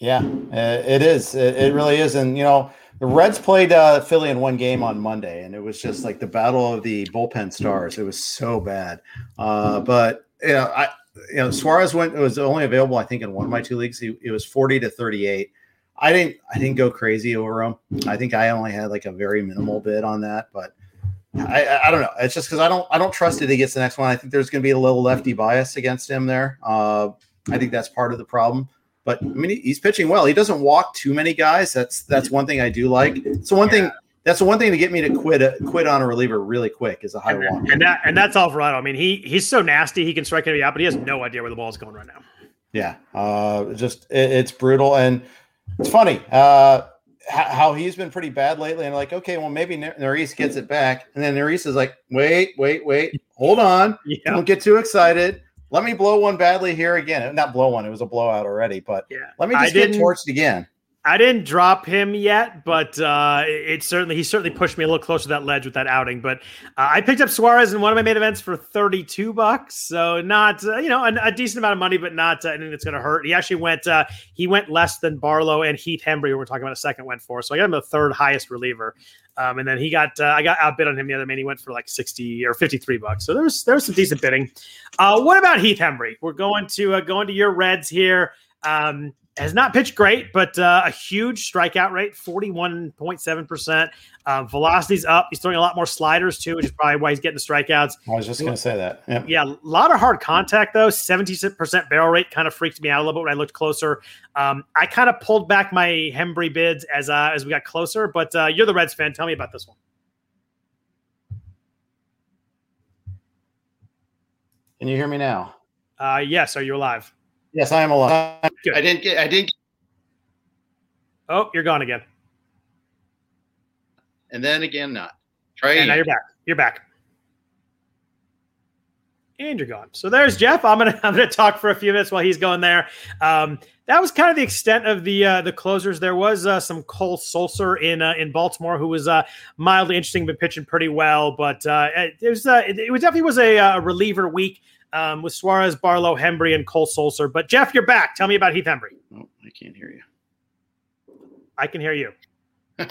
Yeah, it is. It, it really is. And you know, the Reds played uh, Philly in one game on Monday, and it was just like the battle of the bullpen stars. It was so bad. Uh, but you know, I you know Suarez went. It was only available, I think, in one of my two leagues. He, it was forty to thirty-eight. I didn't. I didn't go crazy over him. I think I only had like a very minimal bid on that, but. I, I don't know. It's just because I don't I don't trust it. He gets the next one. I think there's going to be a little lefty bias against him there. Uh, I think that's part of the problem. But I mean, he's pitching well. He doesn't walk too many guys. That's that's one thing I do like. So one yeah. thing that's the one thing to get me to quit a, quit on a reliever really quick is a high and, walk. And that and that's Alvarado. I mean, he he's so nasty. He can strike anybody out, but he has no idea where the ball is going right now. Yeah, uh, just it, it's brutal and it's funny. Uh, how he's been pretty bad lately. And like, okay, well, maybe Neris gets it back. And then Neris is like, wait, wait, wait, hold on. (laughs) Yeah. Don't get too excited. Let me blow one badly here again. Not blow one, it was a blowout already, but yeah. let me just get torched again. I didn't drop him yet, but uh, it certainly he certainly pushed me a little closer to that ledge with that outing. But uh, I picked up Suarez in one of my main events for thirty two bucks, so not uh, you know a, a, decent amount of money, but not uh, anything that's going to hurt. He actually went uh, he went less than Barlow and Heath Hembree, who we're talking about a second, went for. So I got him the third highest reliever, um, and then he got uh, I got outbid on him the other man. He went for like sixty or fifty three bucks. So there's there's some decent bidding. what about Heath Hembree? We're going to going to your Reds here. Um, has not pitched great, but uh, a huge strikeout rate, 41.7%. Uh, velocity's up. He's throwing a lot more sliders too, which is probably why he's getting the strikeouts. I was just going to say that. Yep. Yeah, a lot of hard contact though. 70% barrel rate kind of freaked me out a little bit when I looked closer. Um, I kind of pulled back my Hembree bids as uh, as we got closer, but uh, you're the Reds fan. Tell me about this one. Can you hear me now? Uh, yes. Are you alive? Yes, I am alive. Good. I didn't get. I didn't. Get... Oh, you're gone again. And then again, not. Try. And now you're back. You're back. And you're gone. So there's Jeff. I'm gonna (laughs) I'm gonna talk for a few minutes while he's going there. Um, that was kind of the extent of the uh, the closers. There was uh, some Cole Sulser in uh, in Baltimore who was uh, mildly interesting, but pitching pretty well. But uh, it was uh, it, it definitely was a, a reliever week um, with Suarez, Barlow, Hembree, and Cole Sulser. But Jeff, you're back. Tell me about Heath Hembree. Oh, I can't hear you. I can hear you. (sighs)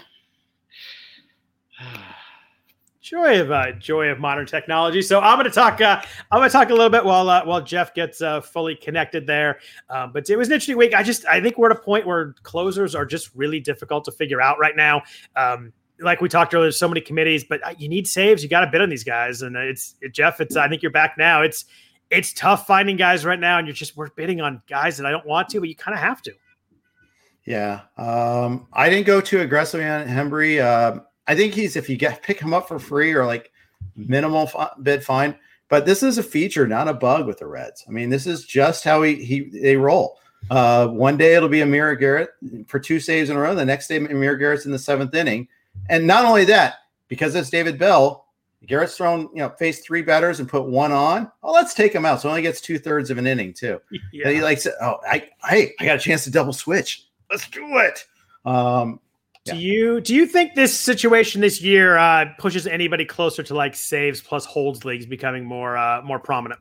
joy of uh, joy of modern technology. So I'm going to talk. Uh, I'm going to talk a little bit while uh, while Jeff gets uh, fully connected there. Um, but it was an interesting week. I just I think we're at a point where closers are just really difficult to figure out right now. Um, like we talked earlier, there's so many committees, but uh, you need saves. You got to bid on these guys, and it's it, Jeff. It's I think you're back now. It's it's tough finding guys right now, and you're just we're bidding on guys that I don't want to, but you kind of have to. Yeah, um, I didn't go too aggressively on Hembree. Uh, I think he's if you get pick him up for free or like minimal f- bid, fine. But this is a feature, not a bug with the Reds. I mean, this is just how he he they roll. Uh, one day it'll be Amir Garrett for two saves in a row. The next day, Amir Garrett's in the seventh inning, and not only that, because it's David Bell, Garrett's thrown, you know, faced three batters and put one on. Oh, let's take him out. So only gets two thirds of an inning too. Yeah. (laughs) And he likes it. Oh, I, I, I got a chance to double switch. Let's do it. Um, yeah. Do you do you think this situation this year uh, pushes anybody closer to like saves plus holds leagues becoming more uh, more prominent?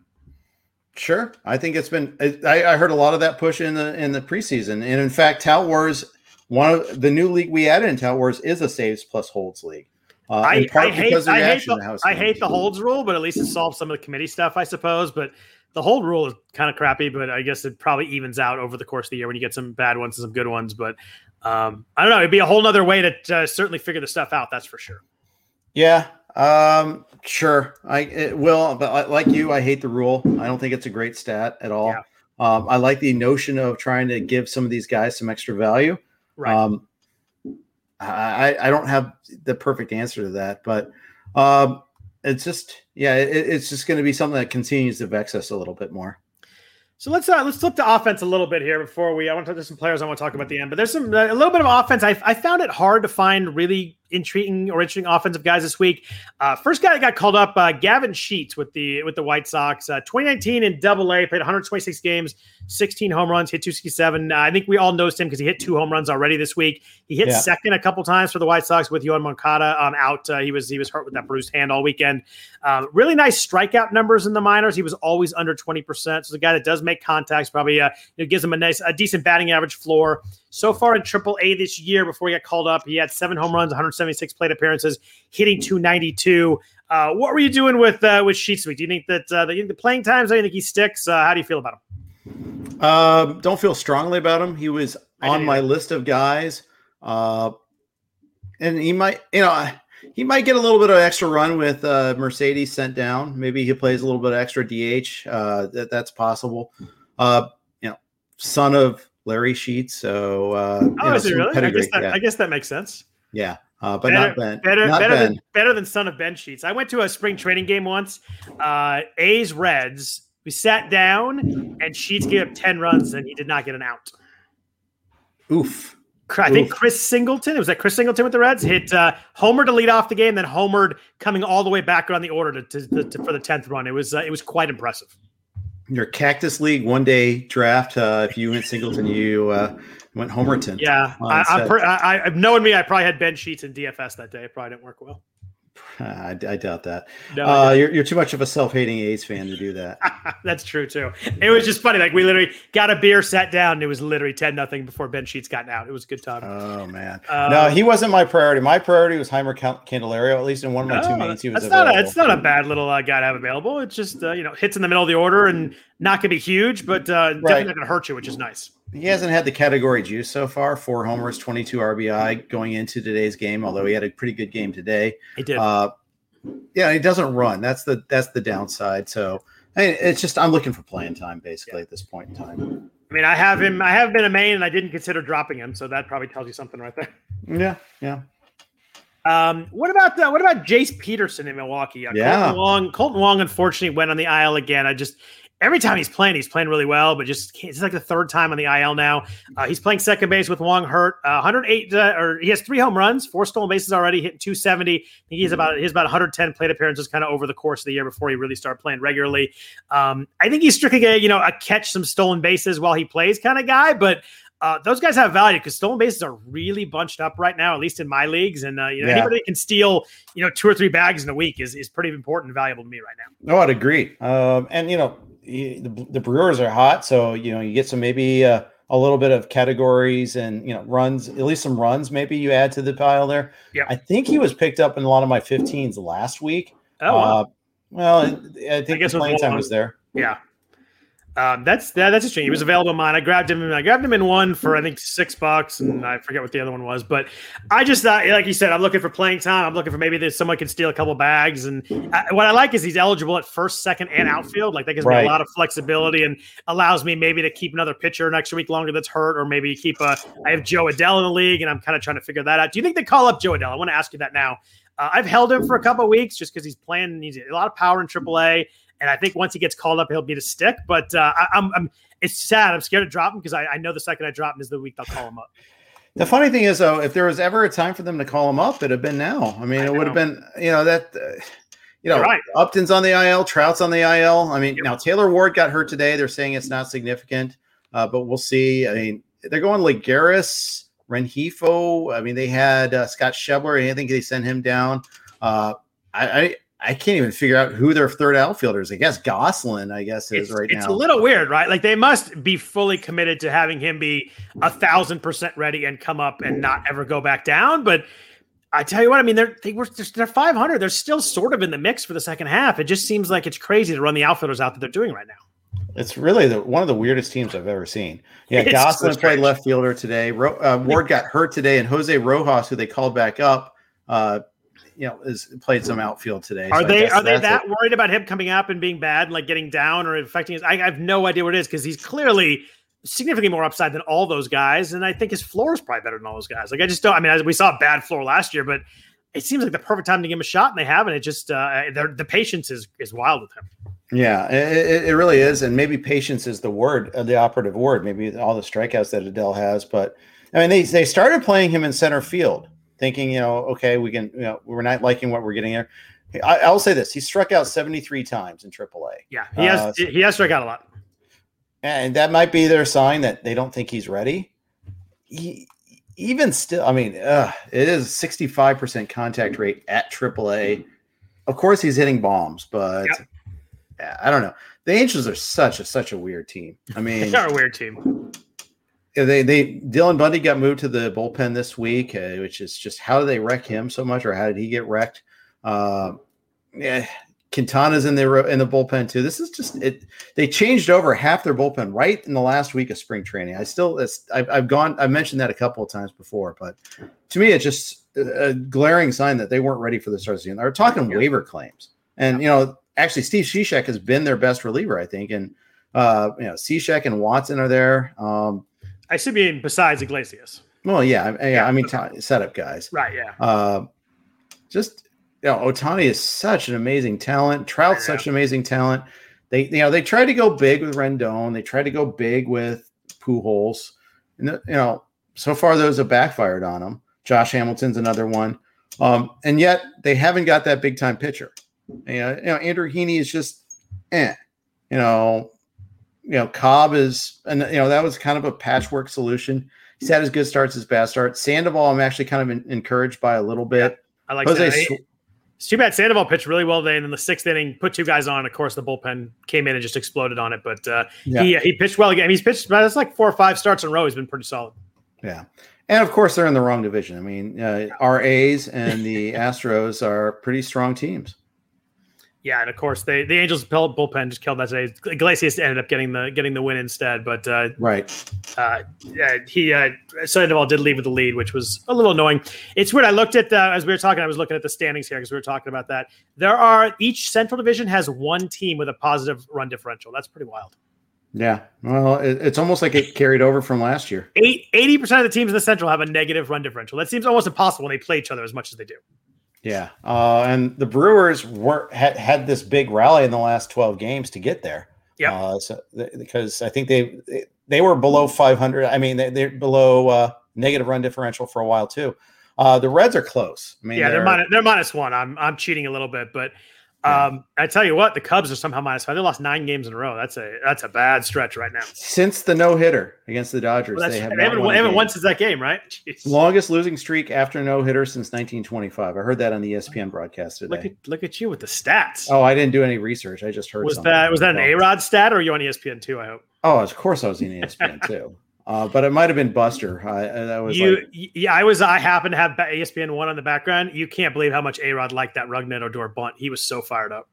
Sure, I think it's been. I, I heard a lot of that push in the in the preseason, and in fact, Tout Wars, one of the new league we added in Tout Wars is a saves plus holds league. Uh, I, I, hate, I, hate the, I hate the holds rule, but at least it solves some of the committee stuff, I suppose. But the hold rule is kind of crappy, but I guess it probably evens out over the course of the year when you get some bad ones and some good ones. But um, I don't know. It'd be a whole nother way to uh, certainly figure the stuff out. That's for sure. Yeah, um, sure. I it will, but like you, I hate the rule. I don't think it's a great stat at all. Yeah. Um, I like the notion of trying to give some of these guys some extra value. Right. Um, I, I don't have the perfect answer to that, but um, it's just yeah, it, it's just going to be something that continues to vex us a little bit more. So let's uh, let's flip to offense a little bit here before we. I want to there's some players I want to talk about the end, but there's some a little bit of offense. I, I found it hard to find really intriguing or interesting offensive guys this week. Uh, first guy that got called up, uh, Gavin Sheets with the with the White Sox. Uh, 2019 in Double A, played 126 games, 16 home runs, hit 267. Uh, I think we all noticed him because he hit two home runs already this week. He hit yeah. second a couple times for the White Sox with Yoan Moncada um, out. Uh, he was he was hurt with that bruised hand all weekend. Um, really nice strikeout numbers in the minors. He was always under 20 percent. So the guy that does make contacts probably uh, you know, gives him a nice a decent batting average floor. So far in Triple A this year, before he got called up, he had seven home runs, 176 plate appearances, hitting 292. Uh, what were you doing with uh, with Sheets week? Do you think that uh, the, the playing times? Do you think he sticks? Uh, how do you feel about him? Um, don't feel strongly about him. He was on my list of guys, uh, and he might, you know, he might get a little bit of extra run with uh, Mercedes sent down. Maybe he plays a little bit extra DH. Uh, that that's possible. Uh, you know, son of Larry Sheets. So, uh, oh, know, is it really? I guess, that, yeah. I guess that makes sense. Yeah. Uh, but better, not Ben. Better, not better, ben. Than, better than son of Ben Sheets. I went to a spring training game once. Uh, A's Reds. We sat down and Sheets gave up 10 runs and he did not get an out. Oof. I think Chris Singleton. It was that Chris Singleton with the Reds hit uh, Homer to lead off the game, then Homered coming all the way back around the order to, to, to for the tenth run. It was uh, it was quite impressive. Your Cactus League one day draft. Uh, if you went Singleton, you uh, went Homerton. Yeah, I, I'm per, I, I, knowing me, I probably had Ben Sheets in DFS that day. It probably didn't work well. (laughs) I, I doubt that. No, uh, you're, you're too much of a self-hating A's fan to do that. (laughs) That's true too. It was just funny. Like we literally got a beer, sat down, and it was literally ten nothing before Ben Sheets got out. It was a good time. Oh man, Um, no, he wasn't my priority. My priority was Jeimer Candelario. At least in one of my two No, mains, he was that's not a, available. it's not a bad little uh, guy to have available. It's just uh, you know hits in the middle of the order and not gonna be huge, but uh, definitely not gonna hurt you, which is nice. He hasn't had the category juice so far. Four homers, 22 RBI going into today's game. Although he had a pretty good game today. He did. Uh, yeah, he doesn't run. That's the that's the downside. So I mean, it's just I'm looking for playing time basically at this point in time. I mean, I have him. I have been a main, and I didn't consider dropping him, so that probably tells you something right there. Yeah, yeah. Um, what about uh, what about Jace Peterson in Milwaukee? Uh, Yeah. Kolten Wong. Kolten Wong unfortunately went on the IL again. I just every time he's playing, he's playing really well, but just it's like the third time on the IL now. Uh, he's playing second base with Wong hurt. Uh, 108 uh, or he has three home runs, four stolen bases already, hitting 270. I think he's about he's about 110 plate appearances kind of over the course of the year before he really started playing regularly. Um, I think he's strictly a you know a catch some stolen bases while he plays kind of guy, but. Uh, those guys have value because stolen bases are really bunched up right now, at least in my leagues. And uh, you know, Yeah. anybody that can steal, you know, two or three bags in a week is, is pretty important and valuable to me right now. No, I'd agree. Um, and you know, the, the Brewers are hot, so you know you get some maybe uh, a little bit of categories and you know runs, at least some runs. Maybe you add to the pile there. Yeah, I think he was picked up in a lot of my 15s last week. Oh, wow. Uh, well, I I think guess the it was playing time was there. yeah. Um, that's that, that's interesting. He was available in mine. I grabbed him. I grabbed him in one for I think six bucks, and I forget what the other one was. But I just thought, like you said, I'm looking for playing time. I'm looking for maybe that someone can steal a couple bags. And I, what I like is he's eligible at first, second, and outfield. Like that gives me a lot of flexibility and allows me maybe to keep another pitcher an extra week longer that's hurt, or maybe keep a. I have Jo Adell in the league, and I'm kind of trying to figure that out. Do you think they call up Jo Adell? I want to ask you that now. Uh, I've held him for a couple of weeks just because he's playing. He's a lot of power in AAA. And I think once he gets called up, he'll be to stick. But uh, I, I'm, I'm, it's sad. I'm scared to drop him because I, I know the second I drop him is the week they'll call him up. The funny thing is, though, if there was ever a time for them to call him up, it'd have been now. I mean, I it would have been, you know, that, uh, you know, right. Upton's on the IL, Trout's on the IL. I mean, Yep. now Taylor Ward got hurt today. They're saying it's not significant, uh, but we'll see. I mean, they're going Lagares, Rengifo. I mean, they had uh, Scott Schebler. I think they sent him down. Uh, I, I, I can't even figure out who their third outfielders. I guess Gosselin, I guess, is It's, right it's now. It's a little weird, right? Like they must be fully committed to having him be a thousand percent ready and come up and not ever go back down. But I tell you what, I mean, they're they were they're 500. They're still sort of in the mix for the second half. It just seems like it's crazy to run the outfielders out that they're doing right now. It's really the one of the weirdest teams I've ever seen. Yeah, It's Gosselin played left fielder today. Ro- uh, Ward got hurt today, and Jose Rojas, who they called back up, uh, you know, is played some outfield today. Are So they are they that it. worried about him coming up and being bad and like getting down or affecting his? I, I have no idea what it is because he's clearly significantly more upside than all those guys, and I think his floor is probably better than all those guys. Like I just don't. I mean, I- we saw a bad floor last year, but it seems like the perfect time to give him a shot, and they haven't. It just uh, the patience is is wild with him. Yeah, it, it- it really is, and maybe patience is the word, uh, the operative word. Maybe all the strikeouts that Adell has, but I mean, they they started playing him in center field, thinking, you know, okay, we can, you know, we're not liking what we're getting here. I, will say this: he struck out seventy three times in AAA. Yeah, he has Uh, he has struck out a lot. and that might be their sign that they don't think he's ready. He, even still, I mean, uh, it is 65% contact rate at AAA. Of course, he's hitting bombs, but Yep. yeah, I don't know. The Angels are such a such a weird team. I (laughs) mean, They're a weird team. They they Dylan Bundy got moved to the bullpen this week, uh, which is just how did they wreck him so much, or how did he get wrecked? Uh, yeah, Quintana's in the in the bullpen too. This is just it. They changed over half their bullpen right in the last week of spring training. I still, it's, I've, I've gone, I've mentioned that a couple of times before, but to me, it's just a glaring sign that they weren't ready for the start of the season. They're talking waiver claims, and you know, actually, Steve Cishek has been their best reliever, I think, and uh, you know, Cishek and Watson are there. Um, I should be besides Iglesias. well, yeah, I, yeah, I mean, t- setup guys. Right. Yeah. Uh, just you know, Ohtani is such an amazing talent. Trout's such an amazing talent. They you know they tried to go big with Rendon. They tried to go big with Pujols. And you know so far those have backfired on them. Josh Hamilton's another one. Um, and yet they haven't got that big time pitcher. You know, you know, Andrew Heaney is just eh. You know, you know, Cobb is and you know, that was kind of a patchwork solution. He's had his good starts, his bad starts. Sandoval, I'm actually kind of in, encouraged by a little bit. I like Jose that. Sw- It's too bad Sandoval pitched really well today, and in the sixth inning, put two guys on. Of course, the bullpen came in and just exploded on it. But uh, Yeah. he he pitched well again. He's pitched, but it's like four or five starts in a row. He's been pretty solid. Yeah. And of course, they're in the wrong division. I mean, uh, our A's and the Astros are pretty strong teams. Yeah, and of course, they the Angels bullpen just killed that today. Iglesias ended up getting the getting the win instead, but uh, Right. uh, yeah, he uh, Sandoval did leave with the lead, which was a little annoying. It's weird. I looked at uh, as we were talking. I was looking at the standings here because we were talking about that. There are each Central Division has one team with a positive run differential. That's pretty wild. Yeah. Well, it, it's almost like it carried over from last year. Eighty percent of the teams in the Central have a negative run differential. That seems almost impossible when they play each other as much as they do. Yeah. Uh, and the Brewers were had, had this big rally in the last 12 games to get there. Yeah, Uh, so th- because I think they they were below 500. I mean, they, they're below uh, negative run differential for a while too. Uh, the Reds are close. I mean, yeah, they're minus, they're minus one. I'm I'm cheating a little bit, but um, I tell you what, the Cubs are somehow minus five. They lost nine games in a row. That's a that's a bad stretch right now. since the no hitter against the Dodgers. Well, they they, have not haven't, won haven't won since that game, right? Jeez. longest losing streak after no hitter since 1925. I heard that on the ESPN broadcast today. Look at look at you with the stats. oh, I didn't do any research. I just heard. was that was that an. A Rod stat or are you on ESPN too? I hope Oh, of course I was in ESPN too. (laughs) Uh, but it might have been Buster. I, that was you. like, yeah, I was. I happen to have ESPN one on the background. You can't believe how much A Rod liked that Rougned Odor bunt. He was so fired up.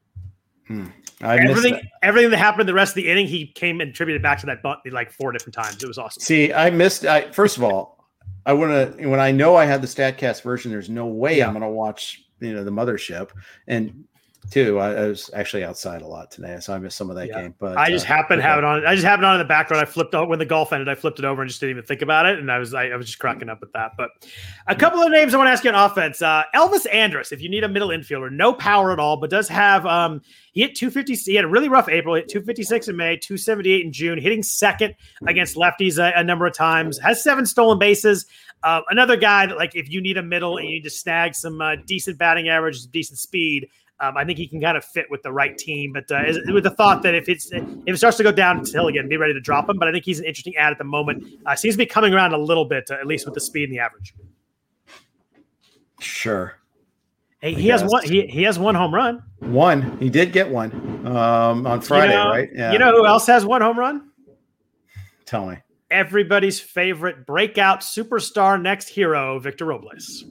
I everything that. everything that happened in the rest of the inning, he came and attributed back to that bunt like four different times. It was awesome. See, I missed. I first of all, I want to when I know I have the Statcast version. There's no way I'm going to watch you know the mothership. And two, I, I was actually outside a lot today, so I missed some of that Yeah. game. But I just uh, happened to have it on. I just happened on in the background. I flipped out when the golf ended. I flipped it over and just didn't even think about it. And I was I, I was just cracking up at that. But a couple of names I want to ask you on offense. Uh, Elvis Andrus, if you need a middle infielder, no power at all, but does have um he hit 250. He had a really rough April. Hit 256 in May, 278 in June. Hitting second against lefties a, a number of times. Has seven stolen bases. Uh, another guy that like if you need a middle and you need to snag some uh, decent batting average, decent speed. Um, I think he can kind of fit with the right team, but uh, with the thought that if it's if it starts to go downhill again, be ready to drop him. But I think he's an interesting ad at the moment. Uh, seems to be coming around a little bit, uh, at least with the speed and the average. Sure. Hey, he has one. He, he has one home run. One. He did get one um, on Friday, you know, right? Yeah. You know who else has one home run? tell me. Everybody's favorite breakout superstar next hero, Victor Robles.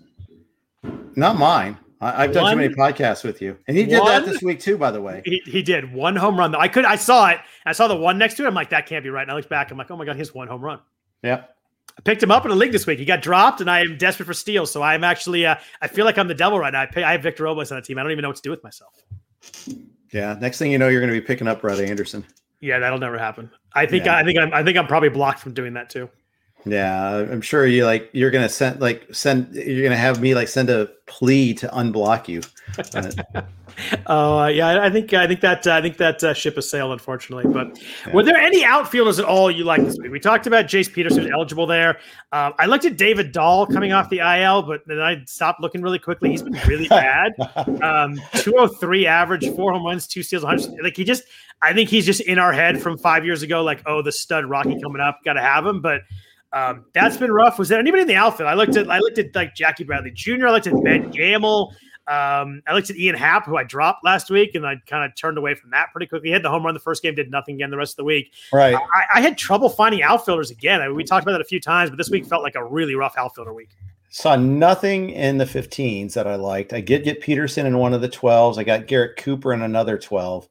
Not mine. I, I've done too many podcasts with you, and he did One- that this week too. By the way, He, he did one home run. Though I could I saw it. I saw the one next to it. I'm like, that can't be right. And I looked back. I'm like, oh my god, he has one home run. yeah. I picked him up in a league this week. He got dropped, and I am desperate for steals. So I'm actually, uh, I feel like I'm the devil right now. I, pay, I have Victor Robles on the team. I don't even know what to do with myself. Yeah. Next thing you know, you're going to be picking up Rod Anderson. Yeah, that'll never happen. I think, Yeah. I think, I'm, I think I'm probably blocked from doing that too. Yeah, I'm sure you like you're gonna send like send you're gonna have me like send a plea to unblock you. (laughs) Oh uh, yeah, I- think, I think that, uh, I think that uh, ship has sailed, unfortunately. But were there any outfielders at all you like this week? We talked about Jace Peterson eligible there. Um, I looked at David Dahl coming off the IL, but then I stopped looking really quickly. He's been really bad. (laughs) um, 203 average, four home runs, two steals, 100. Like he just, I think he's just in our head from five years ago. Like, oh, the stud Rocky coming up, got to have him. But um, that's been rough. Was there anybody in the outfield? I looked at, I looked at like Jackie Bradley Jr. I looked at Ben Gamel. Um, I looked at Ian Happ, who I dropped last week, and I kind of turned away from that pretty quickly. He had the home run the first game, did nothing again the rest of the week. right. I, I had trouble finding outfielders again. I mean, we talked about that a few times, but this week felt like a really rough outfielder week. Saw nothing in the 15s that I liked. I did get Peterson in one of the 12s. I got Garrett Cooper in another 12.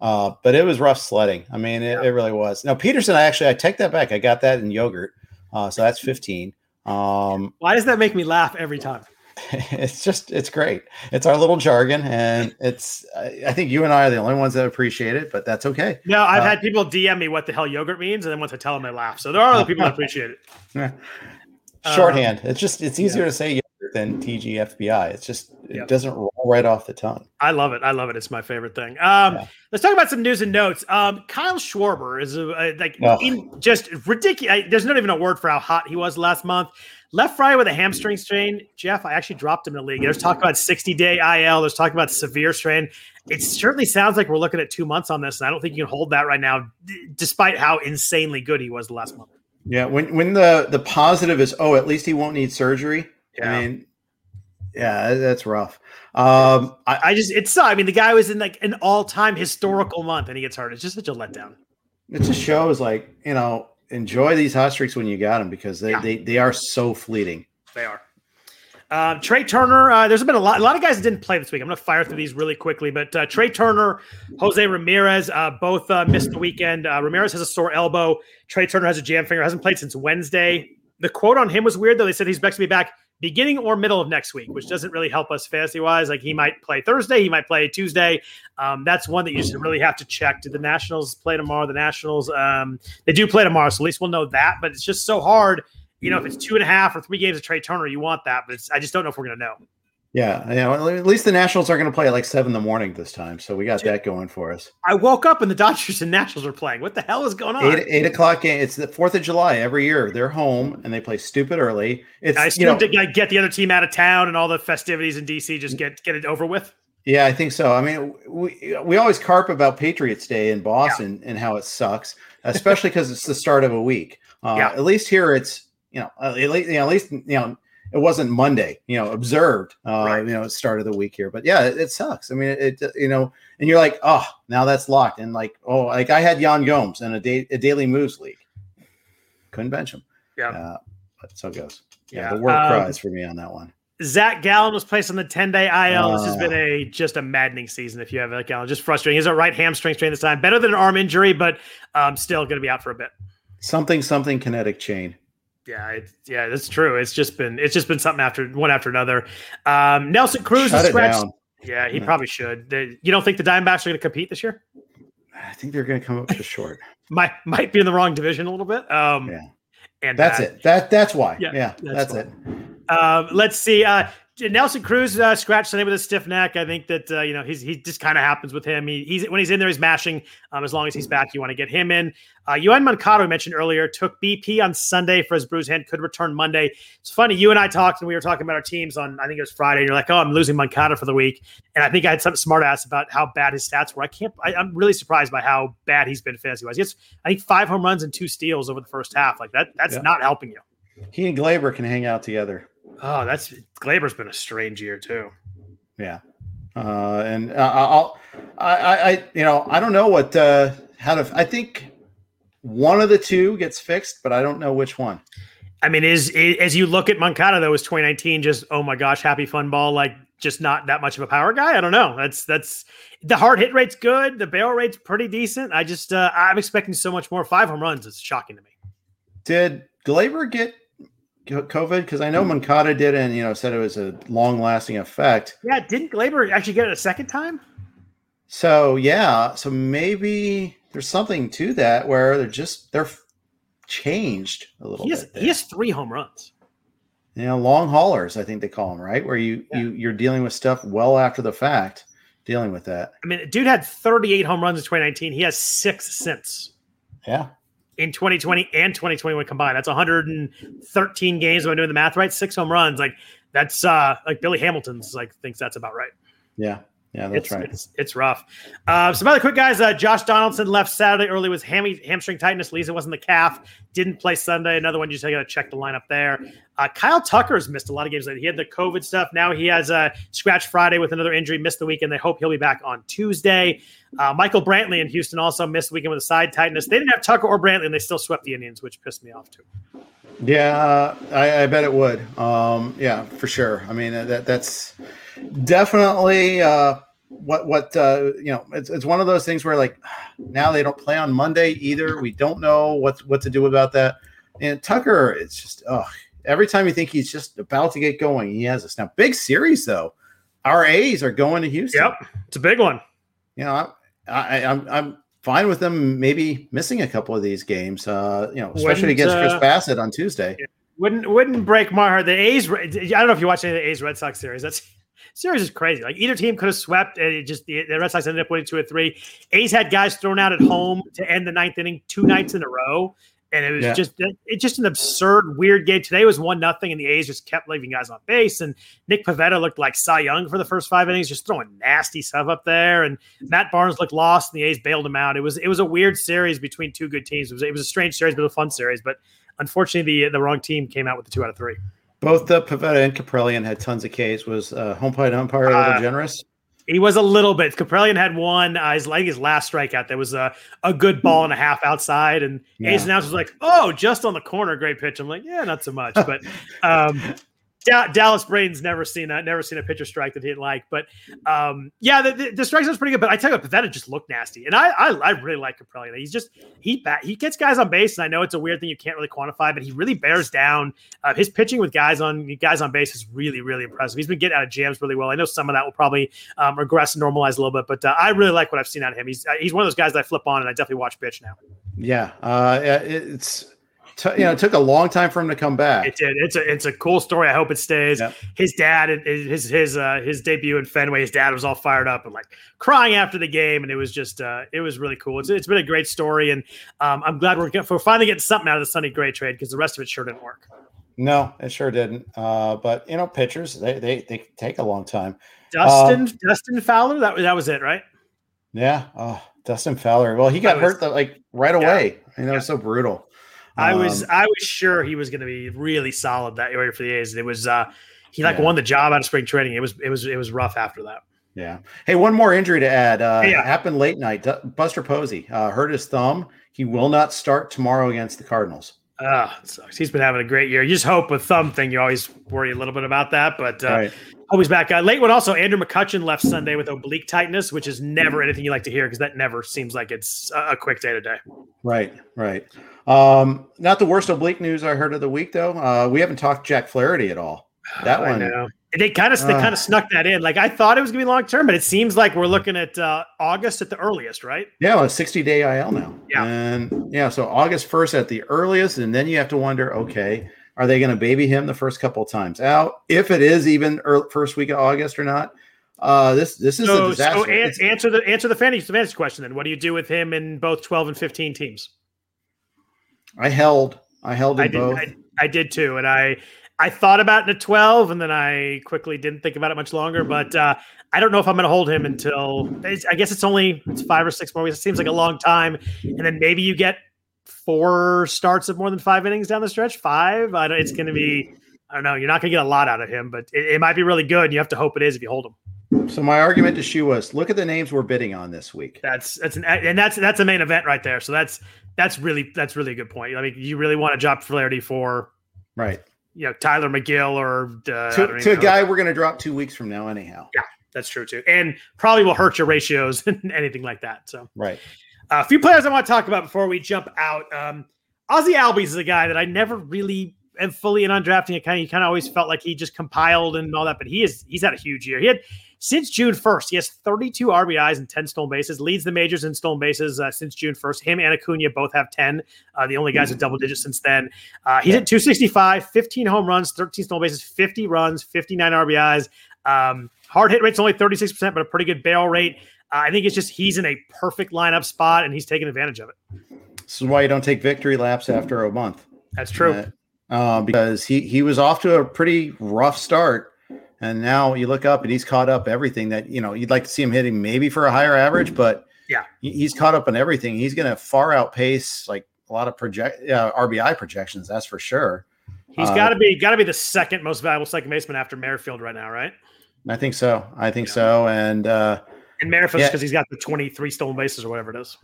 Uh, but it was rough sledding. I mean, it, it really was. Now Peterson, I actually I take that back. I got that in yogurt. Uh, so that's 15. Um, Why does that make me laugh every time? (laughs) it's just it's great. It's our little jargon, and it's I, I think you and I are the only ones that appreciate it, but that's okay. No, I've Uh, had people DM me what the hell yogurt means, and then once I tell them, they laugh. So there are other people that (laughs) appreciate it. Shorthand. It's just it's easier to say. Than TGFBI. It's just it Yep. doesn't roll right off the tongue. I love it. I love it. It's my favorite thing. Um, Yeah. Let's talk about some news and notes. Um, Kyle Schwarber is a, a- like Ugh. in, just ridiculous. There's not even a word for how hot he was last month. Left Friday with a hamstring strain. Jeff, I actually dropped him in the league. There's talk about 60 day IL. There's talk about severe strain. It certainly sounds like we're looking at two months on this, and I don't think you can hold that right now, d- despite how insanely good he was last month. Yeah, when when the the positive is oh, at least he won't need surgery. Yeah. I mean, yeah, that's rough. Um, I, I just it's I mean the guy was in like an all time historical month and he gets hurt. It's just such a letdown. it just shows like you know enjoy these hot streaks when you got them because they Yeah. they, they are so fleeting. They are. Um, Trea Turner, uh, there's been a lot, a lot of guys that didn't play this week. I'm going to fire through these really quickly, but uh, Trea Turner, Jose Ramirez, uh, both uh, missed the weekend. Uh, Ramirez has a sore elbow. Trea Turner has a jam finger. Hasn't played since Wednesday. The quote on him was weird though. They said he's expected to be back beginning or middle of next week, which doesn't really help us fantasy wise. Like he might play Thursday, he might play Tuesday. Um, that's one that you just really have to check. Do the Nationals play tomorrow? The Nationals, um, they do play tomorrow, so at least we'll know that. But it's just so hard. You know, if it's two and a half or three games of Trea Turner, you want that. But I just don't know if we're going to know. Yeah, yeah. well, at least the Nationals are going to play at like seven in the morning this time, so we got that going for us. I woke up and the (laughs) Dodgers and Nationals are playing. What the hell is going on? Eight eight o'clock game. It's the Fourth of July every year. They're home and they play stupid early. It's I you assume know, to get the other team out of town and all the festivities in DC, just get get it over with. Yeah, I think so. I mean, we we always carp about Patriots Day in Boston and how it sucks, especially because it's the start of a week. (laughs) Uh, Yeah. At least here, it's you know, at least you know, at least you know, it wasn't Monday. You know, observed. Uh, Right. You know, it start of the week here, but yeah, it, it sucks. I mean, it, it you know, and you're like, oh, now that's locked, and like, oh, like I had Yan Gomes in a day a daily moves league, couldn't bench him. Yeah. uh, but so it goes. Yeah, Yeah, the work um, cries for me on that one. Zach Gallen was placed on the 10 day IL. this has Ah. been a just a maddening season if you have a Gallen. Just frustrating. He's a right hamstring strain this time. Better than an arm injury, but um, still going to be out for a bit. Something something kinetic chain. Yeah, it, yeah, that's true. It's just been it's just been something after one after another. Um, Nelson Cruz Shut is scratched. down. Yeah, he probably should. The- you don't think the Diamondbacks are going to compete this year? I think they're going to come up just short. (laughs) Might might be in the wrong division a little bit. Um, Yeah. and That's uh, it. That that's why. Yeah, Yeah, that's that's, it. Um, let's see. Uh, Nelson Cruz uh, scratched Sunday with a stiff neck. I think that uh, you know he's he just kind of happens with him. He, he's when he's in there, he's mashing. Um, as long as he's back, you want to get him in. Uh, Yoan Moncada, we mentioned earlier, took BP on Sunday for his bruised hand. Could return Monday. It's funny. You and I talked, and we were talking about our teams on. I think it was Friday. And you're like, "Oh, I'm losing Moncada for the week," and I think I had some smart ass about how bad his stats were. I can't. I, I'm really surprised by how bad he's been fantasy wise. He has, I think, five home runs and two steals over the first half. Like that. That's Yeah. not helping you. He and Gleyber can hang out together. Oh, that's Gleyber's been a strange year too. Yeah. Uh, and uh, I'll, I, I, you know, I don't know what, uh, how to, I think one of the two gets fixed, but I don't know which one. I mean, is, is as you look at Moncada though, is 2019 just oh my gosh, happy fun ball, like just not that much of a power guy? I don't know. That's that's the hard hit rate's good, the barrel rate's pretty decent. I just uh, I'm expecting so much more. Five home runs is shocking to me. Did Gleyber get COVID? Because I know Moncada did, and you know, said it was a long lasting effect. Yeah, didn't Gleyber actually get it a second time? So yeah, so maybe there's something to that where they're just they're changed a little He has he has three home runs. you know, long haulers, I think they call them, right? Where you Yeah. you you're dealing with stuff well after the fact, dealing with that. I mean, dude had 38 home runs in 2019. He has six since. Yeah. In 2020 and 2021 combined. That's 113 games. Am I doing the math right? Six home runs. Like that's uh like Billy Hamilton's like thinks that's about right. Yeah. Yeah, that's it's, right. It's, it's rough. Uh, some other quick guys. Uh, Josh Donaldson left Saturday early with hammy, hamstring tightness. Lisa wasn't the calf. Didn't play Sunday. Another one. You just got to check the lineup there. Uh, Kyle Tucker's missed a lot of games. He had the COVID stuff. Now he has a scratch Friday with another injury. Missed the weekend. They hope he'll be back on Tuesday. Uh, Michael Brantley in Houston also missed the weekend with a side tightness. They didn't have Tucker or Brantley, and they still swept the Indians, which pissed me off too. Yeah, I, I bet it would. Um, yeah, for sure. I mean, that that's definitely uh, what what uh, you know. It's, it's one of those things where like now they don't play on Monday either. We don't know what what to do about that. And Tucker, it's just oh, every time you think he's just about to get going, he has this now big series though. Our A's are going to Houston. Yep, it's a big one. You know, I, I, I'm I'm fine with them maybe missing a couple of these games. Uh, you know, especially When's, against Chris uh, Bassitt on Tuesday. Wouldn't wouldn't break my heart. The A's. I don't know if you watch any of the A's Red Sox series. That's series is crazy. Like either team could have swept, and it just the, the Red Sox ended up winning two or three. A's had guys thrown out at home to end the ninth inning two nights in a row, and it was Yeah. just it's just an absurd, weird game. Today was one nothing, and the A's just kept leaving guys on base. And Nick Pivetta looked like Cy Young for the first five innings, just throwing nasty stuff up there. And Matt Barnes looked lost, and the A's bailed him out. It was it was a weird series between two good teams. It was it was a strange series, but a fun series. But unfortunately, the the wrong team came out with the two out of three. Both the Pivetta and Kaprielian had tons of Ks. Was uh, home plate umpire a little Uh, generous? He was a little bit. Kaprielian had one. Uh, his like his last strikeout. There was a, a good ball and a half outside, and Yeah. A's announcer was like, "Oh, just on the corner, great pitch." I'm like, "Yeah, not so much." But um, Da- Dallas Braden's never seen a never seen a pitcher strike that he didn't like. But um, yeah, the, the, the strike was pretty good. But I tell you Pivetta just looked nasty, and I I, I really like Kaprielian. He's just he bat, he gets guys on base, and I know it's a weird thing you can't really quantify, but he really bears down. Uh, his pitching with guys on guys on base is really really impressive. He's been getting out of jams really well. I know some of that will probably um, regress and normalize a little bit, but uh, I really like what I've seen out of him. He's uh, he's one of those guys that I flip on, and I definitely watch pitch now. Yeah, uh, it's t- you know it took a long time for him to come back. It did. It's a it's a cool story. I hope it stays. Yep. His dad, his his uh, his debut in Fenway, his dad was all fired up and like crying after the game, and it was just uh, it was really cool. It's, it's been a great story, and um, I'm glad we're, we're finally getting something out of the Sonny Gray trade because the rest of it sure didn't work. No, it sure didn't. Uh, but you know, pitchers they they they take a long time. Dustin Um, Dustin Fowler, that was that was it, right? Yeah. Oh, Dustin Fowler. Well, he got was- hurt the, like right away. You know, Yeah. it's so brutal. I was Um, I was sure he was going to be really solid that year for the A's. It was uh, he like Yeah. won the job out of spring training. It was it was it was rough after that. Yeah. Hey, one more injury to add. Uh, Yeah. Happened late night. Buster Posey uh, hurt his thumb. He will not start tomorrow against the Cardinals. Ah, it sucks. He's been having a great year. You just hope with thumb thing, you always worry a little bit about that, but uh, right. always back. Uh, late one also, Andrew McCutchen left Sunday with oblique tightness, which is never anything you like to hear because that never seems like it's a quick day to day. Right. Right. Um, not the worst oblique news I heard of the week, though. Uh, we haven't talked Jack Flaherty at all. That I one. know. They kind of they Ah. kind of snuck that in. Like I thought it was gonna be long term, but it seems like we're looking at uh, August at the earliest, right? Yeah, well, it's 60 day IL now. Yeah. And yeah, so August 1st at the earliest. And then you have to wonder okay, are they going to baby him the first couple of times out? If it is even early, first week of August or not? Uh, this this is a So, disaster. so an- answer the answer the fantasy, fantasy question then. What do you do with him in both twelve and fifteen teams? I held, I held in I did. both. I, I did too, and I I thought about it in a twelve, and then I quickly didn't think about it much longer. But uh, I don't know if I'm going to hold him until I guess it's only it's five or six more weeks. It seems like a long time, and then maybe you get four starts of more than five innings down the stretch. Five. I don't, it's going to be. I don't know. You're not going to get a lot out of him, but it, it might be really good. And you have to hope it is if you hold him. so my argument to Shu was look at the names we're bidding on this week. That's that's an and that's that's a main event right there. So that's that's really that's really a good point. I mean, you really want to drop Flaherty for Right. you know Tylor Megill or uh, To, to a guy we're going to drop two weeks from now, anyhow. Yeah, that's true too, and probably will hurt your ratios (laughs) and anything like that. So Right. uh, a few players I want to talk about before we jump out. Um, Ozzie Albies is a guy that I never really am fully in on drafting. It kind of, he kind of always felt like he just compiled and all that, but he is he's had a huge year. He had since June 1st, he has 32 RBIs and 10 stolen bases, leads the majors in stolen bases uh, since June 1st. Him and Acuna both have 10. Uh, the only guys with double digits since then. Uh, he's at 265, 15 home runs, 13 stolen bases, 50 runs, 59 RBIs. Um, hard hit rate's only 36%, but a pretty good barrel rate. Uh, I think it's just he's in a perfect lineup spot and he's taking advantage of it. This is why you don't take victory laps after a month. That's true. Uh, uh, because he he was off to a pretty rough start, and now you look up and he's caught up everything that you know you'd like to see him hitting maybe for a higher average, but Yeah. he's caught up on everything. He's going to far outpace like a lot of project uh, RBI projections. That's for sure. He's Uh, got to be got to be the second most valuable second baseman after Merrifield right now, right? I think so. I think Yeah. so. And uh, And Yeah. because he's got the 23 stolen bases or whatever it is.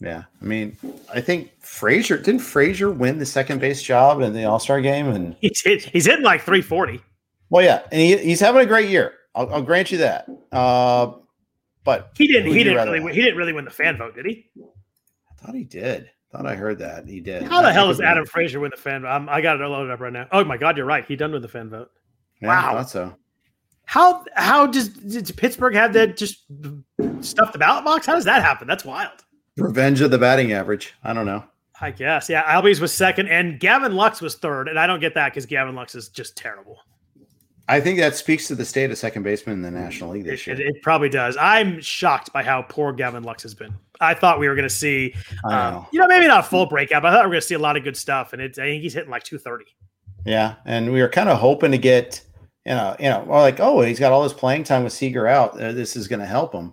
yeah, I mean, I think Frazier didn't Frazier win the second base job in the All Star game, and He's hit, he's hitting like 340. well, yeah, and he, he's having a great year. I'll, I'll grant you that. Uh, but He didn't he didn't really win, he didn't really win the fan vote, did he? I thought he did. Thought I heard that he did. How the I hell is Adam Frazier win the fan vote? I'm, I got it loaded up right now. Oh my god, you're right. He done with the fan vote. Yeah, Wow. I thought so. How how does did Pittsburgh have that just stuff the ballot box? How does that happen? That's wild. Revenge of the batting average. I don't know. I guess. Yeah. Albies was second and Gavin Lux was third. And I don't get that because Gavin Lux is just terrible. I think that speaks to the state of second baseman in the National League this It, year. it, it probably does. I'm shocked by how poor Gavin Lux has been. I thought we were going to see, um, know. you know, maybe not a full breakout, but I thought we were going to see a lot of good stuff. And it's, I think he's hitting like 230. Yeah, and we were kind of hoping to get, you know, you know, like, oh, he's got all this playing time with Seager out. Uh, this is going to help him.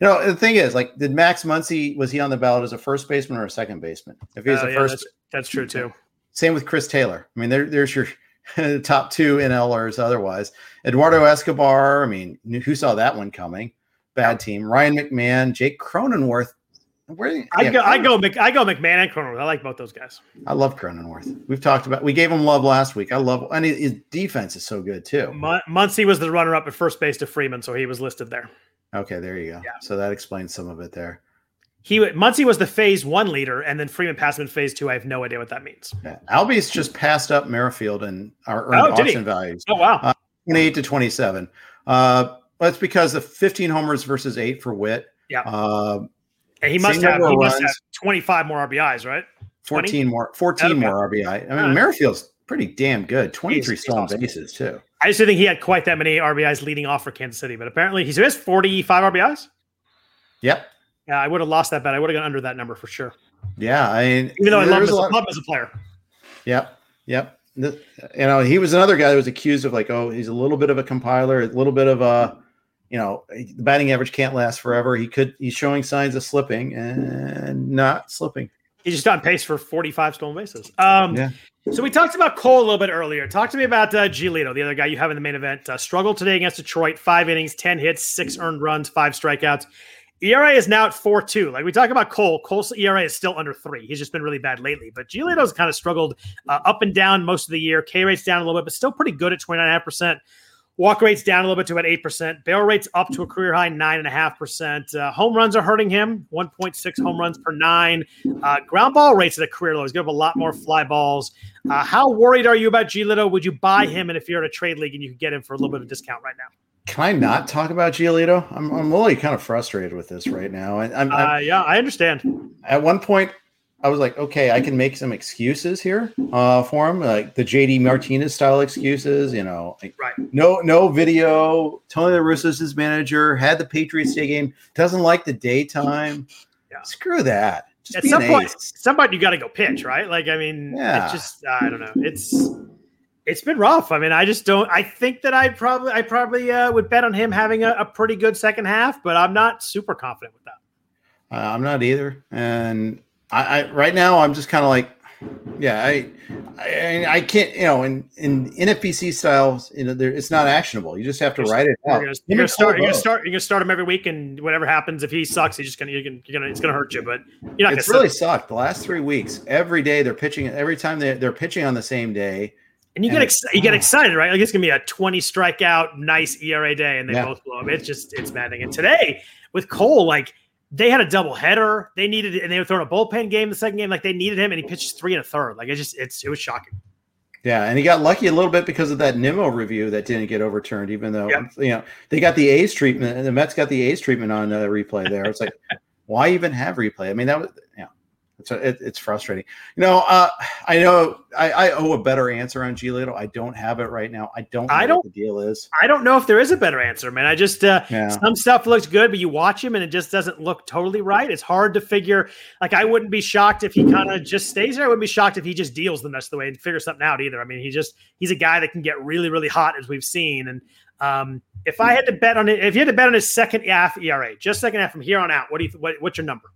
You know, the thing is, like, did Max Muncy was he on the ballot as a first baseman or a second baseman? If he's Oh, a yeah, first, that's, that's true too. same with Chris Taylor. I mean, there, there's your (laughs) top two NLers. Otherwise, Eduardo Escobar. I mean, who saw that one coming? Bad team. Ryan McMahon, Jake Cronenworth. Where I yeah, go, I go, Mc, I go McMahon and Cronenworth. I like both those guys. I love Cronenworth. We've talked about. We gave him love last week. I love, and his defense is so good too. Mun- Muncy was the runner up at first base to Freeman, so he was listed there. Okay, there you go. Yeah. So that explains some of it there. He Muncy was the phase one leader, and then Freeman passed him in phase two. I have no idea what that means. Yeah. Albies just passed up Merrifield and our earned Oh, he? auction values, Oh wow, 28 to 27. Uh, that's because the 15 homers versus eight for Whit. Yeah. Uh, and he must same have he must have twenty five more RBIs, right? 14 more, 14 more RBI. I mean, Alright. Merrifield's pretty damn good. 23 he's stolen awesome. bases too. I just didn't think he had quite that many RBIs leading off for Kansas City, but apparently he has forty five RBIs. Yep. Yeah, I would have lost that bet. I would have gone under that number for sure. Yeah. I mean, Even though I love him, as a a, love him as a player. Yep. Yep. You know, he was another guy that was accused of like, oh, he's a little bit of a compiler, a little bit of a, you know, the batting average can't last forever. He could, he's showing signs of slipping and not slipping. He's just on pace for 45 stolen bases. Um, Yeah. So we talked about Cole a little bit earlier. Talk to me about uh, Giolito, the other guy you have in the main event. Uh, struggled today against Detroit. Five innings, 10 hits, six earned runs, five strikeouts. ERA is now at 4 2. Like we talk about Cole, Cole's ERA is still under three. He's just been really bad lately. But Giolito's kind of struggled uh, up and down most of the year. K rate's down a little bit, but still pretty good at 29.5%. Walk rate's down a little bit to about 8%. Barrel rate's up to a career high 9.5%. Uh, home runs are hurting him 1.6 home runs per nine. Uh, ground ball rates at a career low. He's going to up a lot more fly balls. Uh, how worried are you about Giolito? Would you buy him? And if you're in a trade league and you could get him for a little bit of a discount right now? Can I not talk about Giolito? I'm, I'm really kind of frustrated with this right now. And I'm, I'm Uh, yeah, I understand. at one point, I was like, okay, I can make some excuses here uh, for him, like the JD Martinez style excuses. You know, like Right. no no video. Tony La Russa's his manager. Had the Patriots Day game. Doesn't like the daytime. Yeah. Screw that. Just At some point, ace. some you got to go pitch, right? Like, I mean, Yeah. it's just I don't know. It's it's been rough. I mean, I just don't. I think that I probably I probably uh, would bet on him having a, a pretty good second half, but I'm not super confident with that. Uh, I'm not either. And I, I right now I'm just kind of like, yeah, I, I I can't, you know, in in NFPC styles, you know, there, it's not actionable. You just have to You're- write it out. you're gonna start. You're gonna start. You're gonna start him every week, and whatever happens, if he sucks, he's just gonna. You're gonna. You're gonna it's gonna hurt you, but you're not It's really sucked. The last three weeks, every day they're pitching. Every time they they're pitching on the same day. and you get ex- you get excited, right? Like it's gonna be a 20 strikeout, nice ERA day, and they Yeah. both blow up. It's just it's maddening. And today with Cole, like they had a double header. They needed, and they were throwing a bullpen game the second game. Like they needed him, and he pitched three and a third. Like it just it's it was shocking. Yeah, and he got lucky a little bit because of that Nimmo review that didn't get overturned, even though Yeah. you know they got the A's treatment and the Mets got the A's treatment on the replay there. It's like, (laughs) why even have replay? I mean, that was yeah, it's it, it's frustrating. You know, uh, I know I, I owe a better answer on Giolito. I don't have it right now. I don't. Know I don't- the deal is. I don't know if there is a better answer, man. I just uh, Yeah. some stuff looks good, but you watch him and it just doesn't look totally right. It's hard to figure. Like I wouldn't be shocked if he kind of just stays there. I wouldn't be shocked if he just deals the rest of the way and figures something out either. I mean, he just he's a guy that can get really really hot as we've seen. And um, if I had to bet on it, if you had to bet on his second half ERA, just second half from here on out, what do you what, what's your number?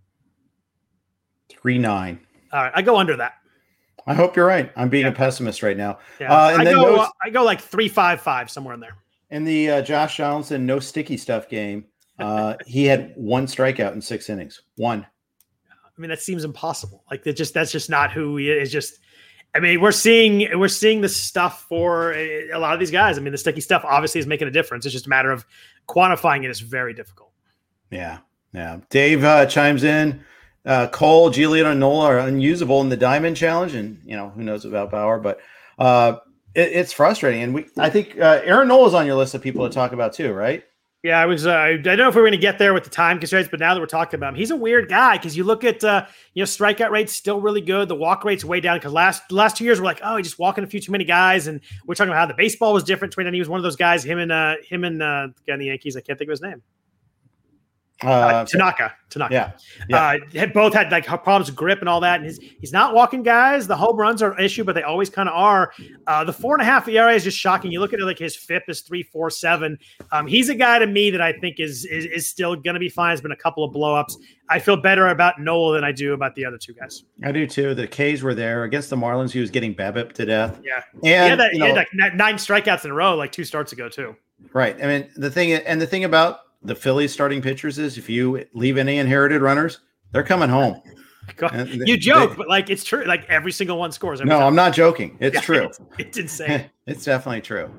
Three nine. All right, I go under that. I hope you're right. I'm being Yeah. a pessimist right now. Yeah, Uh, and I go those- I go like three five five somewhere in there. In the uh, Josh Johnson no sticky stuff game, uh, (laughs) he had one strikeout in six innings. One. I mean, that seems impossible. Like that just that's just not who he is. Just, I mean, we're seeing we're seeing the stuff for a a lot of these guys. I mean, the sticky stuff obviously is making a difference. It's just a matter of quantifying it is very difficult. Yeah, yeah. Dave uh, chimes in. Uh, Cole, Giolito, and Nola are unusable in the Diamond Challenge, and you know who knows about Bauer, but uh, it, it's frustrating. And we, I think uh, Aaron Nola's on your list of people to talk about too, right? Yeah, I was. Uh, I don't know if we are going to get there with the time constraints, but now that we're talking about him, he's a weird guy because you look at uh, you know strikeout rate's still really good. The walk rate's way down because last last two years we're like, oh, he's just walking a few too many guys, and we're talking about how the baseball was different. And he was one of those guys. Him and uh, him and uh, the guy in the Yankees. I can't think of his name. Uh, uh, Tanaka. Tanaka. Yeah. yeah. Uh, had both had like problems with grip and all that. And he's, he's not walking guys. The home runs are an issue, but they always kind of are. Uh, the four and a half ERA is just shocking. You look at it like his FIP is three, four, seven. Um, he's a guy to me that I think is is, is still going to be fine. There's been a couple of blowups. I feel better about Nola than I do about the other two guys. I do too. The K's were there against the Marlins. He was getting BABIP to death. Yeah, and he had, that, he know, had like nine strikeouts in a row, like two starts ago too. Right. I mean, the thing and the thing about the Phillies starting pitchers is if you leave any inherited runners, they're coming home. (laughs) you joke, they, but like it's true. Like every single one scores. no, time. I'm not joking. It's yeah, true. It's, it's insane. (laughs) it's definitely true.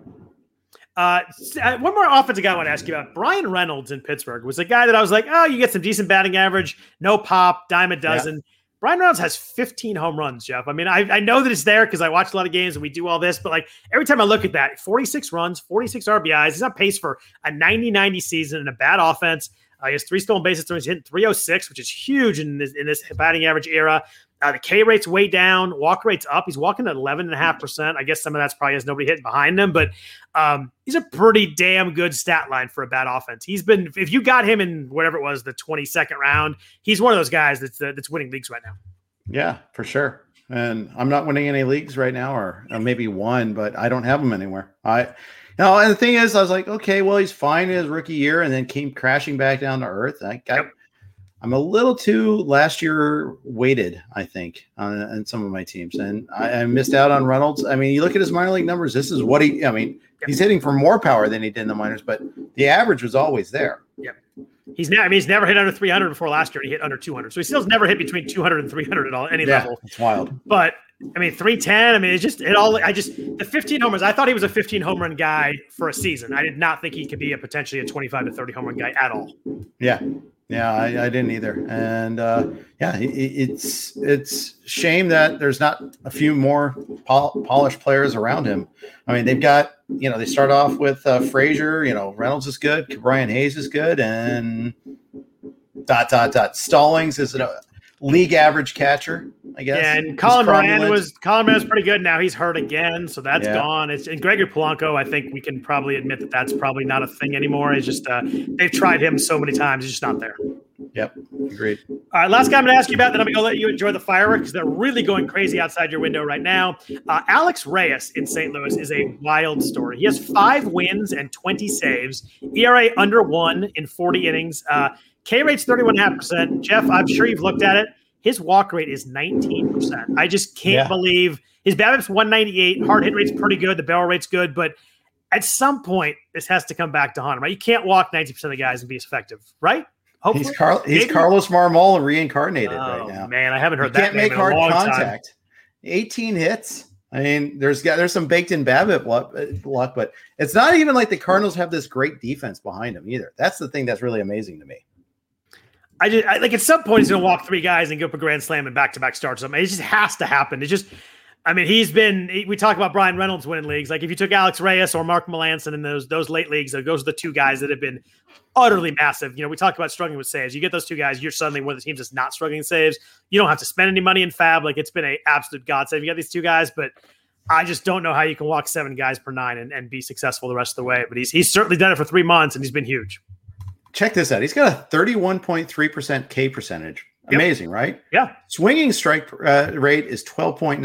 Uh, uh, one more offensive guy I want to ask you about. Bryan Reynolds in Pittsburgh was a guy that I was like, oh, you get some decent batting average, no pop, dime a dozen. Yeah. Bryan Reynolds has 15 home runs, Jeff. I mean, I, I know that it's there because I watch a lot of games and we do all this, but like every time I look at that, 46 runs, 46 RBIs, he's on pace for a 90 90 season and a bad offense. Uh, he has three stolen bases, he's hitting 306, which is huge in this, in this batting average era. Uh, the K rate's way down, walk rate's up. He's walking at 11.5%. I guess some of that's probably has nobody hitting behind him, but um, he's a pretty damn good stat line for a bad offense. He's been, if you got him in whatever it was, the 22nd round, he's one of those guys that's, uh, that's winning leagues right now. Yeah, for sure. And I'm not winning any leagues right now, or, or maybe one, but I don't have him anywhere. I, no, and the thing is, I was like, okay, well, he's fine in his rookie year, and then came crashing back down to earth. I got, yep. I'm a little too last year weighted, I think, on, on some of my teams, and I, I, missed out on Reynolds. I mean, you look at his minor league numbers. This is what he. I mean, he's hitting for more power than he did in the minors, but the average was always there. Yep. He's never. I mean, he's never hit under 300 before last year. He hit under 200, so he still's never hit between 200 and 300 at all any yeah, level. It's wild. But I mean, 310. I mean, it's just it all. I just the 15 homers. I thought he was a 15 home run guy for a season. I did not think he could be a potentially a 25 to 30 home run guy at all. Yeah, yeah, I, I didn't either. And uh, yeah, it, it's it's shame that there's not a few more pol- polished players around him. I mean, they've got you know they start off with uh, Frazier. You know, Reynolds is good. Brian Hayes is good, and dot dot dot. Stallings is a league average catcher, I guess. Yeah, and Colin Moran was Colin Moran was pretty good. Now he's hurt again, so that's yeah. gone. It's and Gregory Polanco. I think we can probably admit that that's probably not a thing anymore. It's just uh, they've tried him so many times, he's just not there. Yep, agreed. All right, last guy I'm going to ask you about, then I'm going to let you enjoy the fireworks. They're really going crazy outside your window right now. Uh, Alex Reyes in St. Louis is a wild story. He has five wins and 20 saves, ERA under one in 40 innings. Uh, K rate's 31.5%. Jeff, I'm sure you've looked at it. His walk rate is 19%. I just can't yeah. believe his BABIP's 198. Hard hit rate's pretty good. The barrel rate's good, but at some point, this has to come back to haunt him, right? You can't walk 90% of the guys and be as effective, right? Hopefully. He's, Carl, he's Carlos Marmol reincarnated oh, right now. Man, I haven't heard that. Can't make hard contact. Time. 18 hits. I mean, there's there's some baked in BABIP uh, luck, but it's not even like the Cardinals have this great defense behind them either. That's the thing that's really amazing to me. I just I, like at some point he's going to walk three guys and go up a grand slam and back to back starts. Something it just has to happen. It just, I mean, he's been. We talk about Bryan Reynolds winning leagues. Like if you took Alex Reyes or Mark Melancon in those those late leagues, those are the two guys that have been utterly massive. You know, we talk about struggling with saves. You get those two guys, you're suddenly one of the teams that's not struggling with saves. You don't have to spend any money in FAAB. Like it's been a absolute godsend. You got these two guys, but I just don't know how you can walk seven guys per nine and, and be successful the rest of the way. But he's he's certainly done it for three months and he's been huge check this out. He's got a 31.3% K percentage. Yep. Amazing, right? Yeah. Swinging strike uh, rate is 12.9.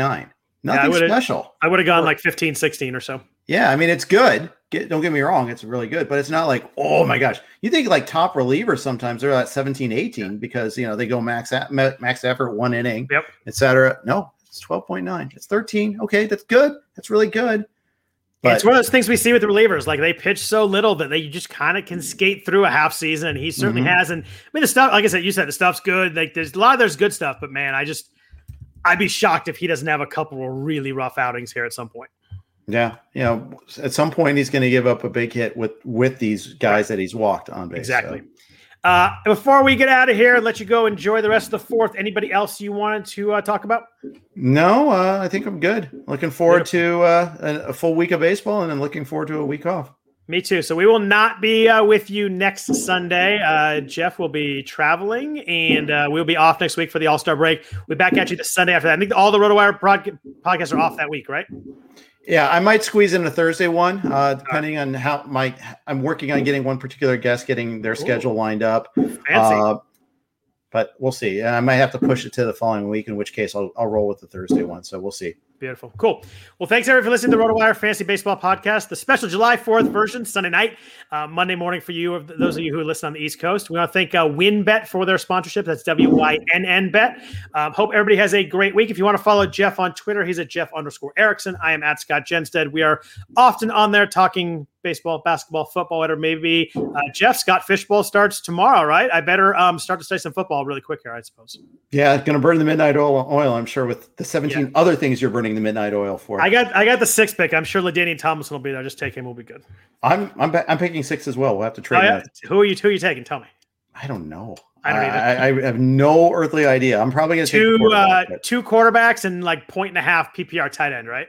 Nothing yeah, special. I would have gone or, like 15, 16 or so. Yeah. I mean, it's good. Get, don't get me wrong. It's really good, but it's not like, oh my gosh. You think like top relievers sometimes they're at 17, 18 because, you know, they go max, at, max effort, one inning, yep. et cetera. No, it's 12.9. It's 13. Okay. That's good. That's really good. But, it's one of those things we see with the relievers. Like they pitch so little that they just kind of can skate through a half season. And he certainly mm-hmm. has. And I mean, the stuff, like I said, you said the stuff's good. Like there's a lot of there's good stuff, but man, I just, I'd be shocked if he doesn't have a couple of really rough outings here at some point. Yeah, you know, at some point he's going to give up a big hit with with these guys right. that he's walked on base. Exactly. So. Uh, before we get out of here and let you go enjoy the rest of the fourth, anybody else you wanted to uh, talk about? No, uh, I think I'm good. Looking forward Beautiful. to uh, a, full week of baseball and then looking forward to a week off. Me too. So we will not be uh, with you next Sunday. Uh, Jeff will be traveling, and uh, we'll be off next week for the All Star break. We'll be back at you the Sunday after that. I think all the RotoWire prod- podcasts are off that week, right? Yeah, I might squeeze in a Thursday one, uh, depending on how my. I'm working on getting one particular guest, getting their schedule lined up. Fancy. Uh, but we'll see. And I might have to push it to the following week, in which case I'll, I'll roll with the Thursday one. So we'll see. Beautiful. Cool. Well, thanks everyone for listening to the RotoWire Fantasy Baseball Podcast, the special July 4th version, Sunday night, uh, Monday morning for you, those of you who listen on the East Coast. We want to thank uh, WynnBET for their sponsorship. That's W Y N N Bet. Um, hope everybody has a great week. If you want to follow Jeff on Twitter, he's at Jeff underscore Erickson. I am at Scott Jenstad. We are often on there talking baseball, basketball, football, whatever maybe. Uh, Jeff Scott Fishbowl starts tomorrow, right? I better um, start to study some football really quick here, I suppose. Yeah, going to burn the midnight oil, oil. I'm sure with the 17 Yeah. other things you're burning the midnight oil for. I got I got the six pick. I'm sure LaDainian Tomlinson will be there. Just take him. We'll be good. I'm I'm I'm picking six as well. We'll have to Oh, trade. yeah. Who are you? Who are you taking? Tell me. I don't know. I don't I, I, have no earthly idea. I'm probably going to take two the uh, two quarterbacks and like point and a half PPR tight end, right?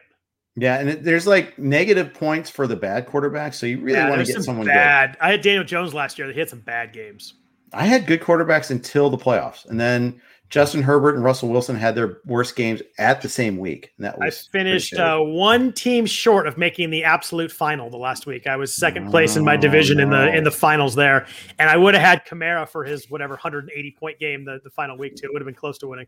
Yeah, and it, there's like negative points for the bad quarterbacks, so you really yeah, want to get some someone good. bad. I had Daniel Jones last year. He had some bad games. I had good quarterbacks until the playoffs, and then Justin Herbert and Russell Wilson had their worst games at the same week, and that was pretty finished uh, one team short of making the absolute final the last week. I was second place in my division in the in the finals there, and I would have had Kamara for his whatever 180 point game the, the final week too. It would have been close to winning.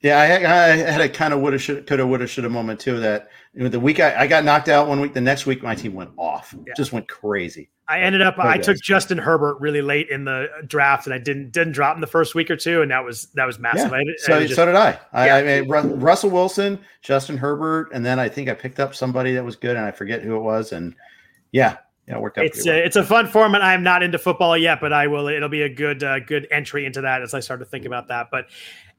Yeah, I had, I had a kind of woulda, should, coulda, woulda, shoulda moment too. That you know, the week I, I got knocked out one week, the next week my team went off, Yeah. just went crazy. I ended up. I took Justin Herbert really late in the draft, and I didn't didn't drop him the first week or two, and that was that was massive. Yeah, I, so, just- so did I. I, Yeah. I mean, Russell Wilson, Justin Herbert, and then I think I picked up somebody that was good, and I forget who it was, and yeah, yeah, it worked out. it's a, well. it's a fun format. And I'm not into football yet, but I will. It'll be a good uh, good entry into that as I start to think about that. But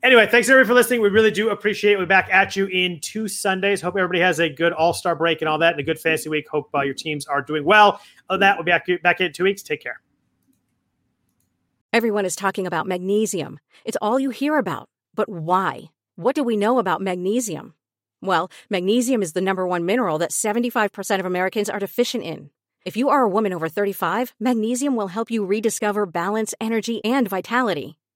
anyway, thanks everybody for listening. We really do appreciate. it. We're back at you in two Sundays. Hope everybody has a good All Star break and all that, and a good fantasy week. Hope uh, your teams are doing well. Than that, we'll be back back in two weeks. Take care. Everyone is talking about magnesium. It's all you hear about. But why? What do we know about magnesium? Well, magnesium is the number one mineral that 75% of Americans are deficient in. If you are a woman over 35, magnesium will help you rediscover balance, energy, and vitality.